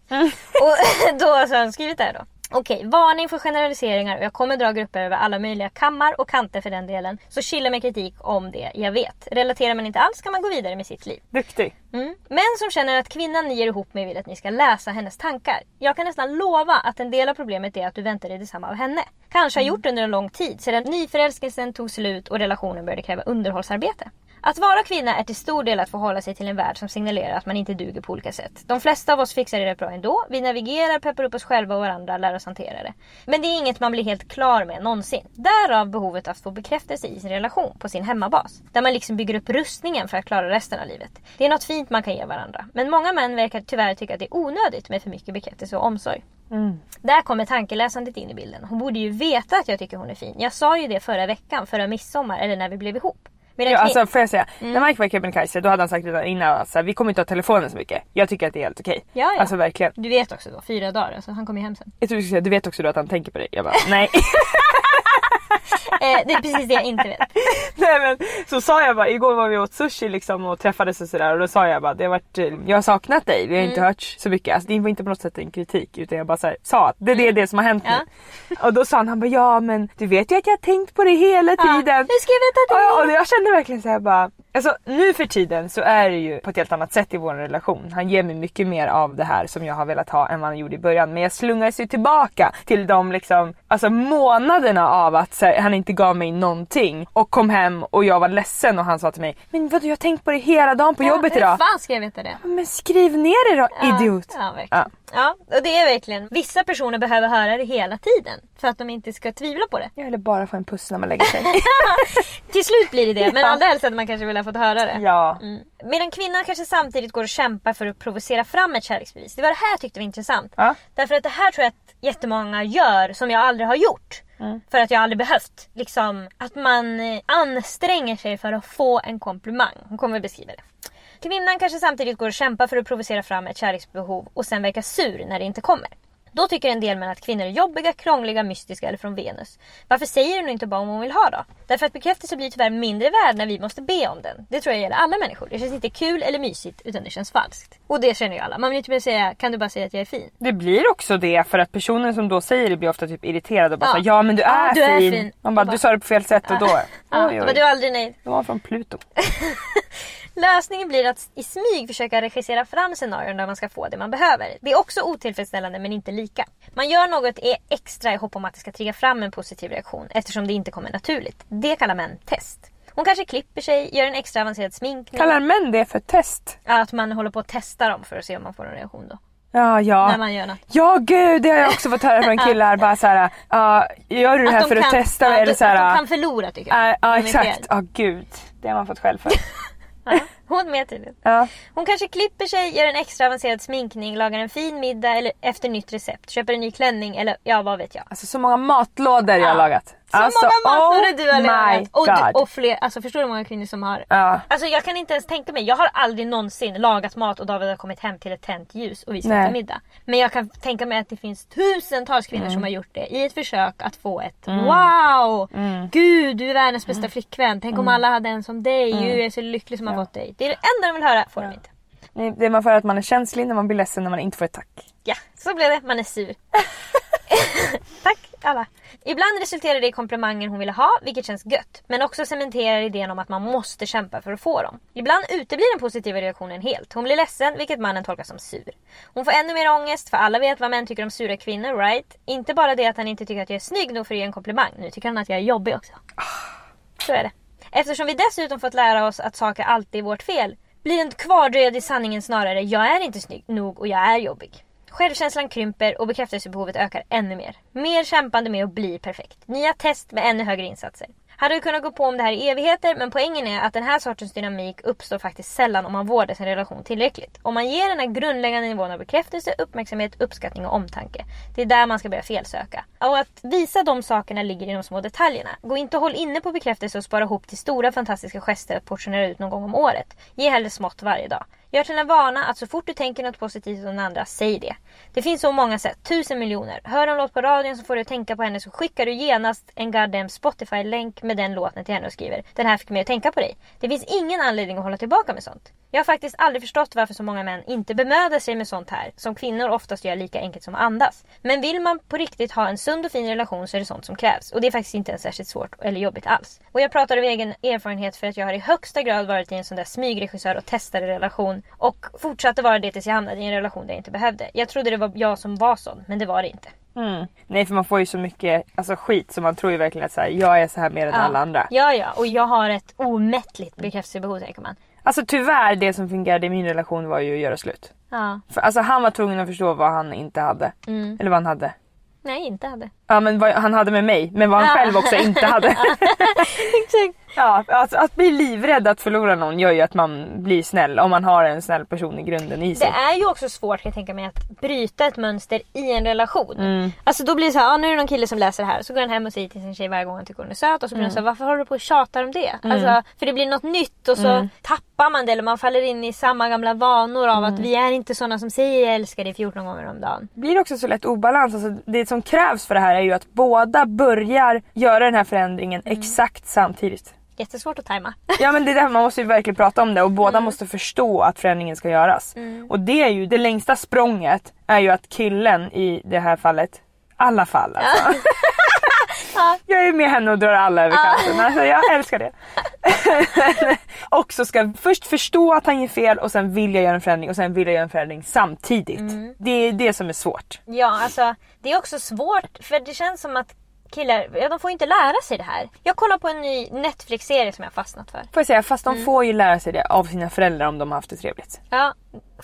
Och då så har hon skrivit det här då. Okej, varning för generaliseringar och jag kommer dra grupper över alla möjliga kammar och kanter för den delen. Så chilla med kritik om det, jag vet. Relaterar man inte alls kan man gå vidare med sitt liv. Duktig. Mm. Män som känner att kvinnan ni ger ihop med vill att ni ska läsa hennes tankar. Jag kan nästan lova att en del av problemet är att du väntar dig detsamma av henne. Kanske har gjort under en lång tid sedan nyförälskelsen tog slut och relationen började kräva underhållsarbete. Att vara kvinna är till stor del att förhålla sig till en värld som signalerar att man inte duger på olika sätt. De flesta av oss fixar det rätt bra ändå. Vi navigerar, peppar upp oss själva och varandra, lär oss hantera det. Men det är inget man blir helt klar med någonsin. Därav behovet att få bekräftelse i sin relation, på sin hemmabas. Där man liksom bygger upp rustningen för att klara resten av livet. Det är något fint man kan ge varandra. Men många män verkar tyvärr tycka att det är onödigt med för mycket bekräftelse och omsorg. Där kommer tankeläsandet in i bilden. Hon borde ju veta att jag tycker hon är fin. Jag sa ju det förra veckan, förra midsommar eller när vi blev ihop. Medan Ja, alltså får jag säga, när Mike var i Kebnekaise då hade han sagt redan innan att så här, vi kommer inte ha telefonen så mycket. Jag tycker att det är helt okej. Ja, ja. Alltså verkligen. Du vet också då, fyra dagar, alltså han kommer ju hem sen. Jag tror du skulle säga, du vet också då att han tänker på dig. Jag bara, nej. Eh, det är precis det jag inte vet. nej men så sa jag bara, igår var vi åt sushi liksom och träffades och sådär och då sa jag bara, det har varit, eh, jag har saknat dig, vi har inte hört så mycket. Alltså det var inte på något sätt en kritik utan jag bara här, sa att det är det, det som har hänt Ja. nu. Och då sa han, han bara, ja men du vet ju att jag har tänkt på det hela tiden. hur ska jag veta det? Ja, och jag kände verkligen så här bara, Alltså nu för tiden så är det ju på ett helt annat sätt i vår relation. Han ger mig mycket mer av det här som jag har velat ha än vad han gjorde i början. Men jag slungas ju tillbaka till de liksom, alltså månaderna av att här, han inte gav mig någonting och kom hem och jag var ledsen och han sa till mig Men vadå jag har tänkt på det hela dagen på jobbet idag. Hur fan jag veta det? Men skriv ner det då Ja, idiot. Ja. Ja. och det är verkligen, vissa personer behöver höra det hela tiden för att de inte ska tvivla på det. Jag ville bara få en puss när man lägger sig. Till slut blir det det, men Ja. allra helst hade man kanske velat fått höra det. ja. Mm. Medan kvinnan kanske samtidigt går och kämpar för att provocera fram ett kärleksbevis. Det var det här jag tyckte var intressant. Ja. Därför att det här tror jag att jättemånga gör som jag aldrig har gjort. För att jag aldrig behövt. Liksom att man eh, anstränger sig för att få en komplimang. Hon kommer beskriva det. Kvinnan kanske samtidigt går och kämpar för att provocera fram ett kärleksbehov och sen verkar sur när det inte kommer. Då tycker en del män att kvinnor är jobbiga, krångliga, mystiska eller från Venus. Varför säger hon inte bara om hon vill ha då? Därför att bekräftelse blir tyvärr mindre värd när vi måste be om den. Det tror jag gäller alla människor. Det känns inte kul eller mysigt utan det känns falskt. Och det känner ju alla. Man vill inte bara säga kan du bara säga att jag är fin? Det blir också det för att personen som då säger det blir ofta typ irriterad och bara Ja. ja, ja men du är, Ja, du är fin. fin. Man bara bara- du sa det på fel sätt och då. Ja, oj, men oj. du är aldrig nöjd. Det var från Pluto. Lösningen blir att i smyg försöka regissera fram scenarion där man ska få det man behöver. Det är också otillfredsställande men inte lika. Man gör något extra i hopp om att det ska trigga fram en positiv reaktion eftersom det inte kommer naturligt. Det kallar män test. Hon kanske klipper sig, gör en extra avancerad sminkning. Kallar män det för test? Ja, Att man håller på att testa dem för att se om man får en reaktion då. Ja, ja. När man gör något. Ja gud, det har jag också fått höra från killar. Bara såhär, ja gör du det här de för att kan- testa ja? Eller att såhär, de kan förlora tycker jag. ja, fel. exakt. Ja gud, det har man fått skäll för. Hon med tydligen. Ja. Hon kanske klipper sig, gör en extra avancerad sminkning, lagar en fin middag eller efter nytt recept, köper en ny klänning eller ja vad vet jag. Alltså så många matlådor jag har lagat. Så alltså, många matlådor oh du har my lagat. Och, God. och fler, alltså förstår du hur många kvinnor som har Ja. Alltså jag kan inte ens tänka mig, jag har aldrig någonsin lagat mat och David har kommit hem till ett tänt ljus och vi ska äta middag. Men jag kan tänka mig att det finns tusentals kvinnor Mm. som har gjort det i ett försök att få ett Wow! Mm. Gud du är världens bästa flickvän, tänk om alla hade en som dig, Mm. du är så lycklig som har fått dig. Det är det enda de vill höra, får de inte. Nej, Det man får höra att man är känslig när man blir ledsen när man inte får ett tack. Ja, så blev det. Man är sur. Tack alla. Ibland resulterar det i komplimanger hon ville ha, vilket känns gött. Men också cementerar idén om att man måste kämpa för att få dem. Ibland uteblir den positiva reaktionen helt. Hon blir ledsen, vilket mannen tolkar som sur. Hon får ännu mer ångest, för alla vet vad män tycker om sura kvinnor, right? Inte bara det att han inte tycker att jag är snygg nog för att ge en komplimang. Nu tycker han att jag är jobbig också. Så är det. Eftersom vi dessutom fått lära oss att saker alltid är vårt fel blir en kvardröjd i sanningen snarare jag är inte snygg nog och jag är jobbig. Självkänslan krymper och bekräftelsebehovet ökar ännu mer. Mer kämpande med att bli perfekt. Nya test med ännu högre insatser. Hade vi kunnat gå på om det här i evigheter men poängen är att den här sortens dynamik uppstår faktiskt sällan om man vårdar sin relation tillräckligt. Om man ger den här grundläggande nivån av bekräftelse, uppmärksamhet, uppskattning och omtanke. Det är där man ska börja felsöka. Och att visa de sakerna ligger i de små detaljerna. Gå inte och håll inne på bekräftelse och spara ihop till stora fantastiska gester att portionera ut någon gång om året. Ge hellre smått varje dag. Gör till en vana att så fort du tänker något positivt om den andra, säg det. Det finns så många sätt, tusen miljoner. Hör en låt på radion så får du tänka på henne så skickar du genast en goddamn Spotify-länk med den låten till henne och skriver Den här fick mig att tänka på dig. Det finns ingen anledning att hålla tillbaka med sånt. Jag har faktiskt aldrig förstått varför så många män inte bemödar sig med sånt här, som kvinnor oftast gör lika enkelt som att andas. Men vill man på riktigt ha en sund och fin relation så är det sånt som krävs. Och det är faktiskt inte ens särskilt svårt eller jobbigt alls. Och jag pratar av egen erfarenhet för att jag har i högsta grad varit i en sån där smygregissör och testade relation. Och fortsatte vara det tills jag hamnade i en relation där jag inte behövde. Jag trodde det var jag som var sån, men det var det inte. Mm. Nej för man får ju så mycket alltså, skit så man tror ju verkligen att så här, jag är så här mer än alla andra. Ja, ja. Och jag har ett omättligt bekräftelsebehov tänker man. Alltså tyvärr det som fungerade i min relation var ju att göra slut. Ja. För, alltså han var tvungen att förstå vad han inte hade. Mm. Eller vad han hade. Nej, inte hade. Ja men vad han hade med mig men vad han själv också inte hade. Exakt. ja, alltså, att bli livrädd att förlora någon gör ju att man blir snäll om man har en snäll person i grunden i Det sig. är ju också svårt kan jag tänka mig att bryta ett mönster i en relation. Mm. Alltså då blir det så här, ah, nu är det någon kille som läser det här så går han hem och säger till sin tjej varje gång han tycker hon är söt och så blir Mm. hon så här, varför håller du på och tjatar om det? Alltså, för det blir något nytt och så Mm. tappar man det eller man faller in i samma gamla vanor av Mm. att vi är inte sådana som säger jag älskar dig 14 gånger om dagen. blir det också så lätt obalans. Alltså, det som krävs för det här är ju att båda börjar göra den här förändringen Mm. exakt samtidigt. Jättesvårt att tajma. Ja men det är därför man måste ju verkligen prata om det och båda måste förstå att förändringen ska göras. Och det är ju det längsta språnget är ju att killen i det här fallet, alla fall alltså. Jag är med henne och drar alla över kanten. Alltså, jag älskar det. också ska först förstå att han gör fel och sen vilja göra en förändring och sen vilja göra en förändring samtidigt. Mm. Det är det som är svårt. Ja, alltså det är också svårt för det känns som att killar, ja de får inte lära sig det här. Jag kollar på en ny Netflix-serie som jag fastnat för. Får jag säga, fast de Mm. får ju lära sig det av sina föräldrar om de har haft det trevligt. Ja,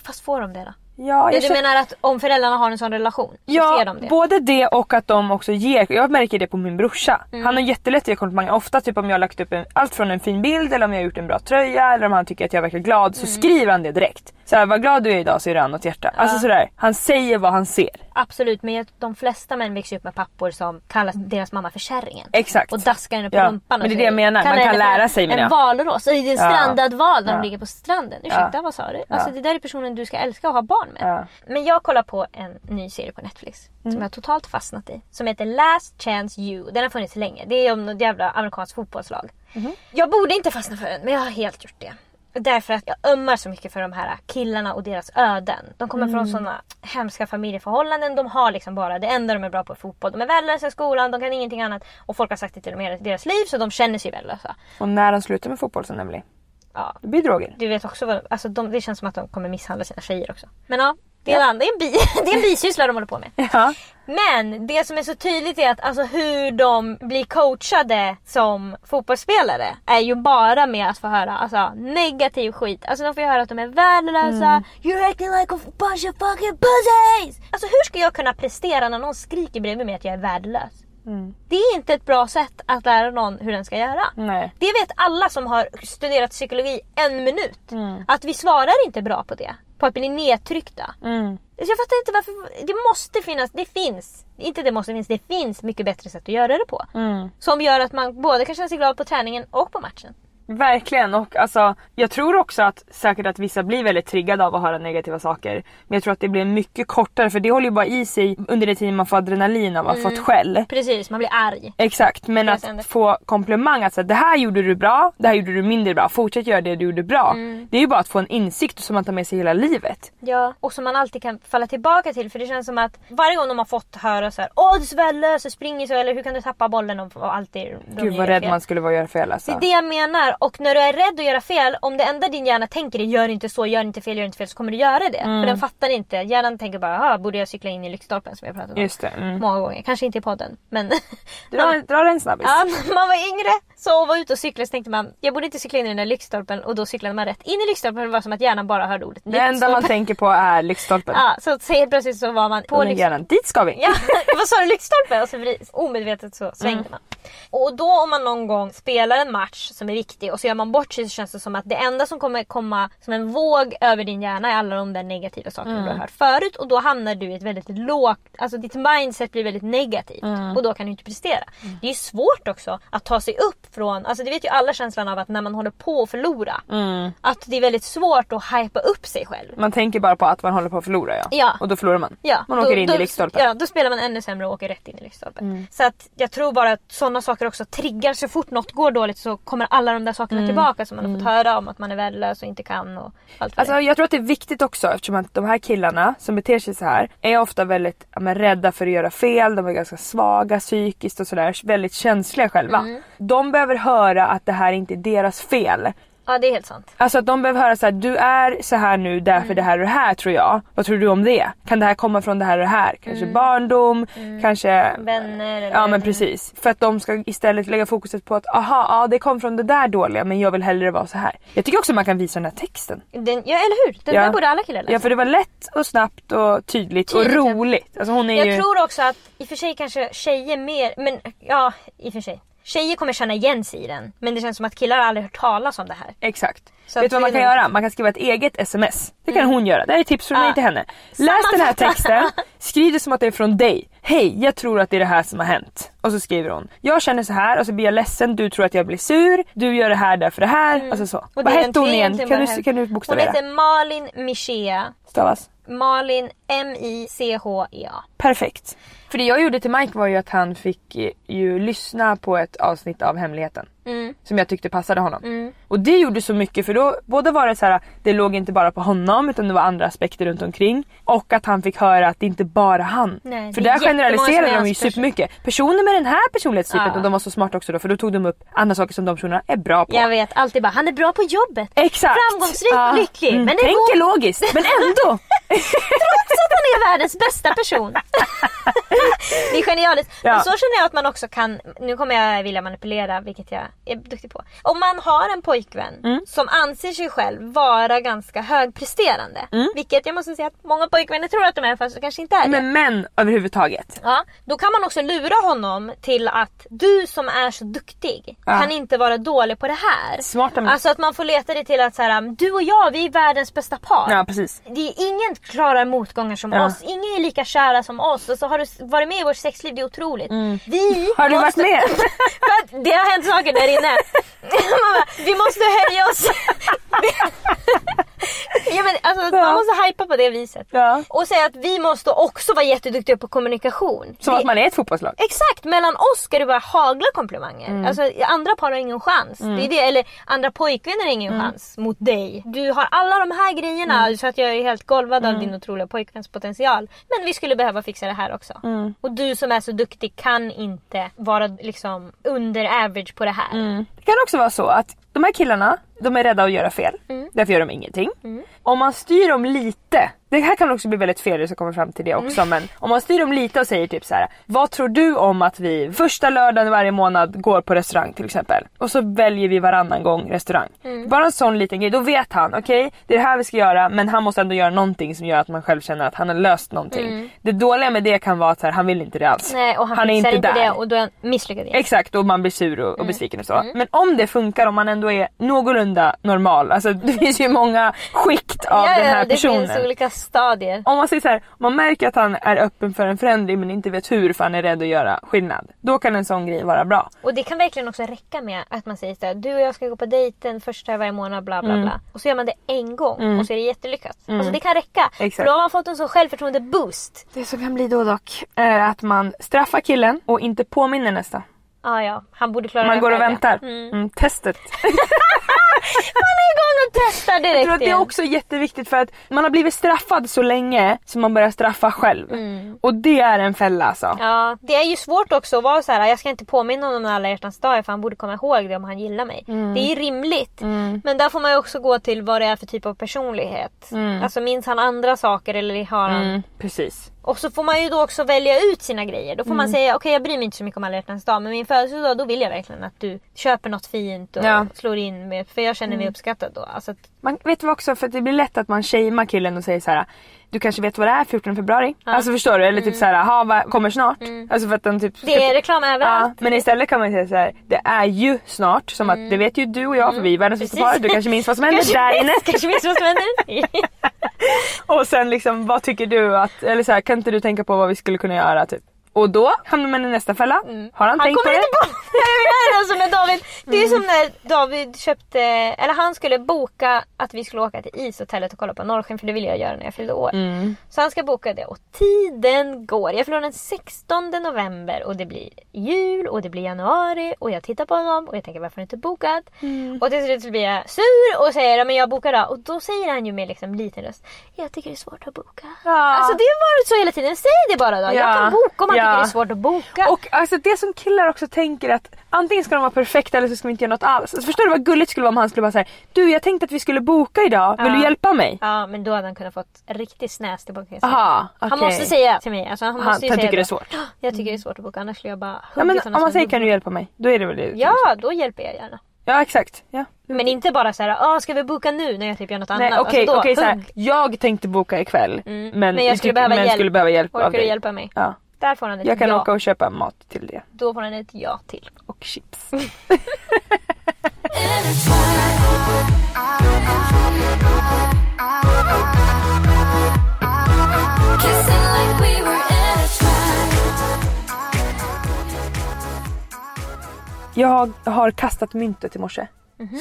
fast får de det då? Ja, Ja, jag du känner- menar att om föräldrarna har en sån relation så Ja, ser de det? både det och att de också ger. Jag märker det på min brorsa. Mm. Han har jättelätt att ge komplimanger. Ofta typ om jag har lagt upp en, allt från en fin bild eller om jag har gjort en bra tröja eller om han tycker att jag verkar glad så Mm. skriver han det direkt. Så här, vad glad du är idag så är det annat hjärta. Alltså sådär. Han säger vad han ser. Absolut, men jag- de flesta män växer upp med pappor som kallar deras mamma för kärringen. Exakt. Och daskar henne på Ja, rumpan. men det är det jag menar. Man kan lära sig En valross. Och det är en Ja. strandad val när Ja. de ligger på stranden. Ursäkta, Ja. vad sa du? Alltså Ja. det där är personen du ska älska och ha barn med. Ja. Men jag kollar på en ny serie på Netflix. Mm. Som jag totalt fastnat i. Som heter Last Chance You. Den har funnits länge. Det är om något jävla amerikanskt fotbollslag. Mhm. Jag borde inte fastna för den men jag har helt gjort det. Därför att jag ömmar så mycket för de här killarna och deras öden. De kommer Mm. från sådana hemska familjeförhållanden. De har liksom bara det enda de är bra på är fotboll. De är värdelösa i skolan, de kan ingenting annat. Och folk har sagt det till dem i deras liv så de känner sig värdelösa. Och när de slutar med fotboll så Emily, Ja. det blir droger. Du vet också vad, alltså de, det känns som att de kommer misshandla sina tjejer också. Men ja, det är, en, annan- det är, en, bi, det är en bisyssla de håller på med. Ja. Men det som är så tydligt är att alltså hur de blir coachade som fotbollsspelare är ju bara med att få höra alltså, negativ skit. Alltså de får ju höra att de är värdelösa. You're acting like a bunch of fucking pussies! Alltså hur ska jag kunna prestera när någon skriker bredvid mig att jag är värdelös? Det är inte ett bra sätt att lära någon hur den ska göra. Nej. Det vet alla som har studerat psykologi en minut. Att vi svarar inte bra på det. På att bli nedtryckta. Mm. Jag fattar inte varför. Det måste finnas, det finns. Inte det måste finnas, det finns mycket bättre sätt att göra det på. Mm. Som gör att man både kan känna sig glad på träningen och på matchen. Verkligen och alltså jag tror också att säkert att vissa blir väldigt triggade av att höra negativa saker. Men jag tror att det blir mycket kortare för det håller ju bara i sig under den tiden man får adrenalin av att ha fått skäll. Precis, man blir arg. Exakt men att händer. få komplimang att säga, det här gjorde du bra, det här gjorde du mindre bra, fortsätt göra det du gjorde bra. Mm. Det är ju bara att få en insikt som man tar med sig hela livet. Ja, och som man alltid kan falla tillbaka till. För det känns som att varje gång de har fått höra så här, Åh du är så springer så eller hur kan du tappa bollen och, och alltid Gud vad rädd fel. man skulle vara att göra fel alltså. Det är det jag menar. Och när du är rädd att göra fel, om det enda din hjärna tänker är gör inte så, gör inte fel, gör inte fel så kommer du göra det. Mm. För den fattar inte. Hjärnan tänker bara, ah, borde jag cykla in i lyktstolpen som jag pratat om Just det. Mm. många gånger. Kanske inte i podden men Dra, dra en snabbis. Ja, man var yngre så och var ute och cyklade så tänkte man jag borde inte cykla in i den där lyktstolpen och då cyklade man rätt in i lyktstolpen. Det var som att hjärnan bara hörde ordet det enda man tänker på är lyktstolpen. Ja, så, så helt plötsligt så var man på den lyktstolpen. hjärnan, dit ska vi! Ja, vad sa du? Lyktstolpe? Och så omedvetet så svängde Mm. man. Och då om man någon gång spelar en match som är viktig och så gör man bort sig så känns det som att det enda som kommer komma som en våg över din hjärna är alla de där negativa sakerna Mm. du har hört förut och då hamnar du i ett väldigt lågt, alltså ditt mindset blir väldigt negativt Mm. och då kan du inte prestera. Det är svårt också att ta sig upp från, alltså det vet ju alla känslan av att när man håller på att förlora, att det är väldigt svårt att hypa upp sig själv. Man tänker bara på att man håller på att förlora ja. Ja. Och då förlorar man. Ja, man då- åker in då, i lyktstolpen. Mm. Ja, då spelar man ännu sämre och åker rätt in i lyktstolpen. Så att jag tror bara att sådana saker också triggar. Så fort något går dåligt så kommer alla de där sakerna Mm. tillbaka som man har fått höra om att man är värdelös och inte kan och allt Alltså det jag tror att det är viktigt också eftersom att de här killarna som beter sig så här är ofta väldigt ja, men, rädda för att göra fel, de är ganska svaga psykiskt och sådär, väldigt känsliga själva. Mm. De behöver höra att det här inte är deras fel. Ja, det är helt sant. Alltså att de behöver höra så här: du är så här nu därför Mm. det här och det här tror jag. Vad tror du om det? Kan det här komma från det här och det här? Kanske Mm. barndom, kanske Vänner eller... Ja men precis. För att de ska istället lägga fokuset på att aha, ja det kom från det där dåliga men jag vill hellre vara så här. Jag tycker också man kan visa den här texten. Den, ja, eller hur? Den Ja. där borde alla killar läsa. Ja för det var lätt och snabbt och tydligt, Tydligt, och roligt. Alltså hon är Jag ju... tror också att i och för sig kanske tjejer mer, men ja i och för sig. Tjejer kommer känna igen sig i den. Men det känns som att killar har aldrig hört talas om det här. Exakt. Så Vet du vad man kan är göra? Man kan skriva ett eget sms. Det kan hon göra. Det här är tips från mig till henne. Läs den här texten, skriv det som att det är från dig. Hej, jag tror att det är det här som har hänt. Och så skriver hon. Jag känner så här och så blir jag ledsen, du tror att jag blir sur, du gör det här därför det här. Alltså så. Och Vad hette hon igen? Kan du, kan du Hon bokstavera? heter Malin Michea. Stavas? Malin M-I-C-H-E-A. Perfekt. För det jag gjorde till Mike var ju att han fick eh, ju lyssna på ett avsnitt av Hemligheten. som jag tyckte passade honom. Och det gjorde så mycket för då både var det så här, det låg inte bara på honom utan det var andra aspekter runt omkring. Och att han fick höra att det inte bara han. Nej, för där generaliserade de ju person. supermycket. Personer med den här personlighetstypen Ja. och de var så smarta också då för då tog de upp andra saker som de personerna är bra på. Jag vet alltid bara, han är bra på jobbet. Exakt! Framgångsrik och Ja. lycklig. Mm, Men det Tänker går logiskt men ändå! trots att han är världens bästa person. det är genialiskt. Ja. Men så känner jag att man också kan, nu kommer jag vilja manipulera vilket jag är duktig på. Om man har en pojkvän Mm. som anser sig själv vara ganska högpresterande. Vilket jag måste säga att många pojkvänner tror att de är fast de kanske inte är det. Men män överhuvudtaget. Ja, då kan man också lura honom till att du som är så duktig Ja. kan inte vara dålig på det här. Smarta män. Alltså att man får leta det till att så här, du och jag vi är världens bästa par. Ja precis. Det är ingen klarar motgångar som Ja. oss, ingen är lika kära som oss och så har du varit med i vårt sexliv, det är otroligt. Vi Mm. Har du varit med? Det har hänt saker där inne. Bara, vi måste höja oss. Ja, men alltså, Ja. Man måste hypa på det viset. Ja. Och säga att vi måste också vara jätteduktiga på kommunikation. Som att man är ett fotbollslag. Exakt, mellan oss ska det bara hagla komplimanger. Mm. Alltså, andra par har ingen chans. Det är det, eller andra pojkvänner har ingen Mm. chans mot dig. Du har alla de här grejerna så att jag är helt golvad Mm. av din otroliga pojkvänspotential. Men vi skulle behöva fixa det här också. Mm. Och du som är så duktig kan inte vara liksom under average på det här. Mm. Det kan också vara så att de här killarna, de är rädda att göra fel. Mm. Därför gör de ingenting. Om man styr dem lite, det här kan också bli väldigt fel, jag ska komma fram till det också, Mm. men om man styr dem lite och säger typ så här: Vad tror du om att vi första lördagen varje månad går på restaurang till exempel? Och så väljer vi varannan gång restaurang. Mm. Bara en sån liten grej, då vet han, okej det är det här vi ska göra men han måste ändå göra någonting som gör att man själv känner att han har löst någonting. Det dåliga med det kan vara att här, han vill inte det alls. Mm. Nej, och han, han är inte inte där. det och då är han misslyckad igen. Exakt och man blir sur och, Mm. och besviken och så. Men om det funkar om man ändå är någorlunda normal. Alltså det finns ju många skikt av ja, den här ja, personen. Stadier. Om man säger så här, om man märker att han är öppen för en förändring men inte vet hur för han är rädd att göra skillnad. Då kan en sån grej vara bra. Och det kan verkligen också räcka med att man säger såhär, du och jag ska gå på dejten första varje månad bla bla bla. Och så gör man det en gång och så är det jättelyckat. Alltså det kan räcka. Exakt. För då har man fått en sån självförtroende boost. Det som kan bli då dock är att man straffar killen och inte påminner nästa. Ah, ja, han borde klara Man går och väntar. Mm. Mm, testet. Man är igång och testar direkt Jag tror att det är också jätteviktigt för att man har blivit straffad så länge så man börjar straffa själv. Och det är en fälla alltså. Mm. Ja, det är ju svårt också att vara så här. jag ska inte påminna honom om alla hjärtans dag för han borde komma ihåg det om han gillar mig. Mm. Det är ju rimligt. Men där får man ju också gå till vad det är för typ av personlighet. Alltså minns han andra saker eller har han... Mm, precis. Och så får man ju då också välja ut sina grejer. Då får Mm. man säga okej jag bryr mig inte så mycket om alla hjärtans dag men min födelsedag då vill jag verkligen att du köper något fint och Ja. Mm. slår in med, för jag känner mig uppskattad då. Alltså att, Man vet du också, för att det blir lätt att man shamear killen och säger så här. Du kanske vet vad det är 14 februari? Alltså förstår du? Eller typ så här, "Jaha, vad kommer snart? Alltså för att den typ Mm. det är reklam Ja, överallt. men istället kan man säga så här. det är ju snart som att det vet ju du och jag för vi är världens bästa par. Du kanske minns vad som hände Kanske där inne. Kanske minns vad som händer. Och sen liksom vad tycker du att, eller så här, kan inte du tänka på vad vi skulle kunna göra typ? Och då hamnar man i nästa fälla. Har han, Han tänkt på kommer det? inte på det! är alltså med David. Det är som när David köpte, eller han skulle boka att vi skulle åka till ishotellet och kolla på norrsken för det ville jag göra när jag fyllde år. Så han ska boka det och tiden går. Jag fyller den 16 november och det blir jul och det blir januari och jag tittar på honom och jag tänker varför har inte bokat? Och till slut blir jag sur och säger men jag bokar då. Och då säger han ju med liksom liten röst Jag tycker det är svårt att boka. Ja. Alltså det har varit så hela tiden. Säg det bara då. Jag Ja. kan boka om man Ja. det är svårt att boka. Och alltså det som killar också tänker att antingen ska de vara perfekta eller så ska vi inte göra något alls. Alltså, förstår du vad gulligt skulle vara om han skulle bara säga Du jag tänkte att vi skulle boka idag, vill Ja. du hjälpa mig? Ja men då hade han kunnat fått riktigt snäs tillbaka. Aha, Han okej. måste säga till mig. Alltså, han Han- måste han säga tycker det är då. svårt. Jag tycker det är svårt att boka annars skulle jag bara Ja, men om man som säger kan du hjälpa mig? Då är det väl det. Ja då hjälper jag gärna. Ja exakt. Ja. Men inte bara såhär, ah, ska vi boka nu när jag typ gör något Nej annat? okej, alltså, okej såhär. hugg. Jag tänkte boka ikväll men, Men jag skulle behöva men hjälp. skulle behöva hjälp Orkar av du dig. hjälpa mig? Ja. Där får han ett Jag kan ja. åka och köpa mat till det. Då får han ett ja till. Och chips. Jag har kastat myntet i morse.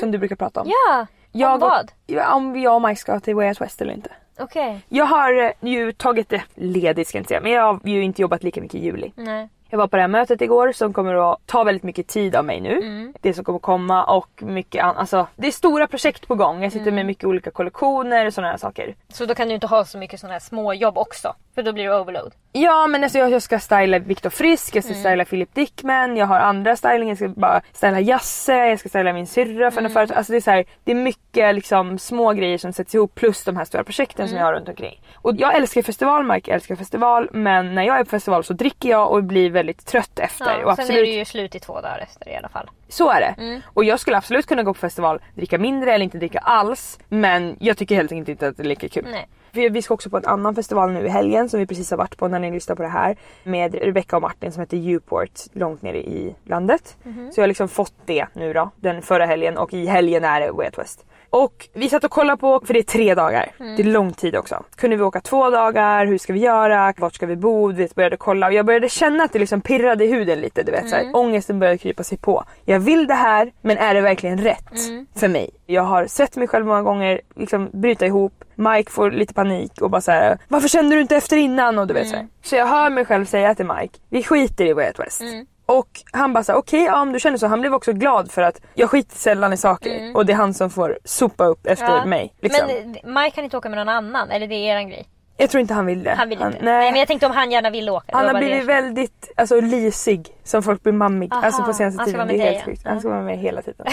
Som du brukar prata om. Ja! jag om vad? Och, om jag och Mike ska till Way Out West eller inte. Okej. Jag har eh, ju tagit det ledigt ska jag inte säga men jag har ju inte jobbat lika mycket i juli. Nej. Jag var på det här mötet igår som kommer att ta väldigt mycket tid av mig nu. Mm. Det som kommer komma och mycket annat. Alltså, det är stora projekt på gång. Jag sitter Mm. med mycket olika kollektioner och sådana här saker. Så då kan du inte ha så mycket sådana här små jobb också. För då blir det overload. Ja men alltså jag, jag ska styla Viktor Frisk, jag ska styla Philip Dickman, jag har andra styling, jag ska bara styla Jasse, jag ska styla min syrra för mm. företag. Alltså det är så här, det är mycket liksom små grejer som sätts ihop plus de här stora projekten som jag har runt omkring. Och jag älskar festivalmark, jag älskar festival men när jag är på festival så dricker jag och blir väldigt trött efter. Ja, och sen absolut, är det ju slut i två dagar efter i alla fall. Så är det. Och jag skulle absolut kunna gå på festival, dricka mindre eller inte dricka alls. Men jag tycker helt enkelt inte att det är lika kul. Nej. Vi, ska också på en annan festival nu i helgen som vi precis har varit på när ni lyssnar på det här. Med Rebecca och Martin som heter Uport långt nere i landet. Så jag har liksom fått det nu då, den förra helgen och i helgen är det Way Out West. Och vi satt och kollade på, för det är tre dagar. Det är lång tid också. Kunde vi åka två dagar? Hur ska vi göra? Vart ska vi bo? Vi började kolla och jag började känna att det liksom pirrade i huden lite. Du vet, så här, ångesten började krypa sig på. Jag vill det här men är det verkligen rätt för mig? Jag har sett mig själv många gånger liksom bryta ihop. Mike får lite panik och bara så här: varför kände du inte efter innan? Och du vet så, här. så jag hör mig själv säga till Mike, vi skiter i Way Out West. Och han bara såhär, okej ja, om du känner så. Han blev också glad för att jag skiter sällan i saker och det är han som får sopa upp efter Ja. mig. Liksom. Men eh, Mike kan inte åka med någon annan, eller det är eran grej? Jag tror inte han vill det. Han vill inte. nej. nej. men jag tänkte om han gärna ville åka. det Han har blivit det. väldigt alltså, lisig, som folk blir mammig. Aha, alltså på senaste han ska tiden. Det med är helt ja. sjukt. Han ska vara med hela tiden.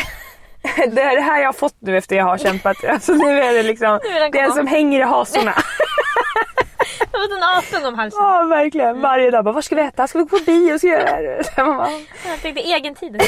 det är det här jag har fått nu efter jag har kämpat. Alltså nu är det liksom Nu är kvar. som hänger i hasorna. Jag har en atung om halsen. Ja verkligen. Varje dag bara, vad ska vi äta? Ska vi gå på bio? Ska vi göra det Jag tänkte egen tid.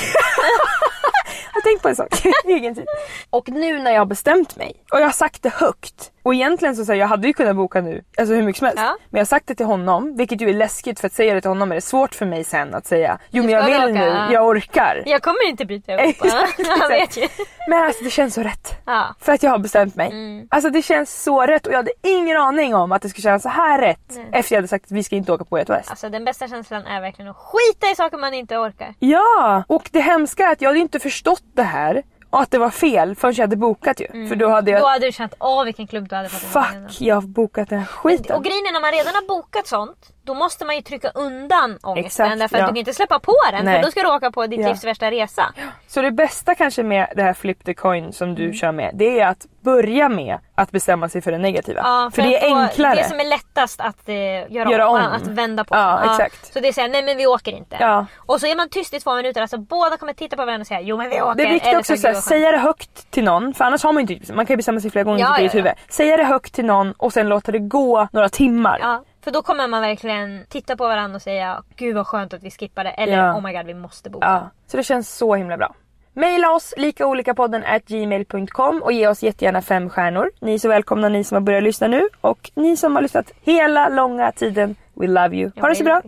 Jag har tänkt på en sak. Egen tid. Och nu när jag har bestämt mig och jag har sagt det högt. Och egentligen så säger jag hade ju kunnat boka nu, alltså hur mycket som helst. Ja. Men jag har sagt det till honom, vilket ju är läskigt för att säga det till honom är det svårt för mig sen att säga jo men jag vill åka, nu, ja. jag orkar. Jag kommer inte bryta ihop. Exakt, exakt. Men alltså det känns så rätt. Ja. För att jag har bestämt mig. Alltså det känns så rätt och jag hade ingen aning om att det skulle kännas så här rätt. Efter jag hade sagt att vi ska inte åka på Out West. Alltså den bästa känslan är verkligen att skita i saker man inte orkar. Ja! Och det hemska är att jag hade inte förstått det här och att det var fel förrän jag hade bokat ju. För då hade jag Då hade du känt, åh vilken klubb du hade fått Fuck, jag har bokat den här skiten. Och grejen är när man redan har bokat sånt, då måste man ju trycka undan ångesten. Exakt, därför att ja. du kan inte släppa på den Nej. för då ska du åka på ditt Ja. livs värsta resa. Så det bästa kanske med det här flip the coin som Mm. du kör med, det är att börja med att bestämma sig för det negativa. Ja, för det att är enklare. Det som är lättast att eh, göra, Göra om, om. Att vända på. Ja, exakt. Så det är såhär, nej men vi åker inte. Ja. Och så är man tyst i två minuter, alltså båda kommer titta på varandra och säga jo men vi åker. Det är viktigt också så, att säga det högt till någon, för annars har man ju inte, man kan ju bestämma sig flera gånger Ja, i sitt ja, eget huvud. Säga det högt till någon och sen låta det gå några timmar. För då kommer man verkligen titta på varandra och säga gud vad skönt att vi skippade eller Ja. oh my god vi måste boka. Ja, så det känns så himla bra. Maila oss likaolikapodden at gmail.com och ge oss jättegärna fem stjärnor. Ni är så välkomna ni som har börjat lyssna nu och ni som har lyssnat hela långa tiden. We love you. Ha det så bra.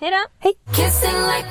Hejdå! Hej! Kissing like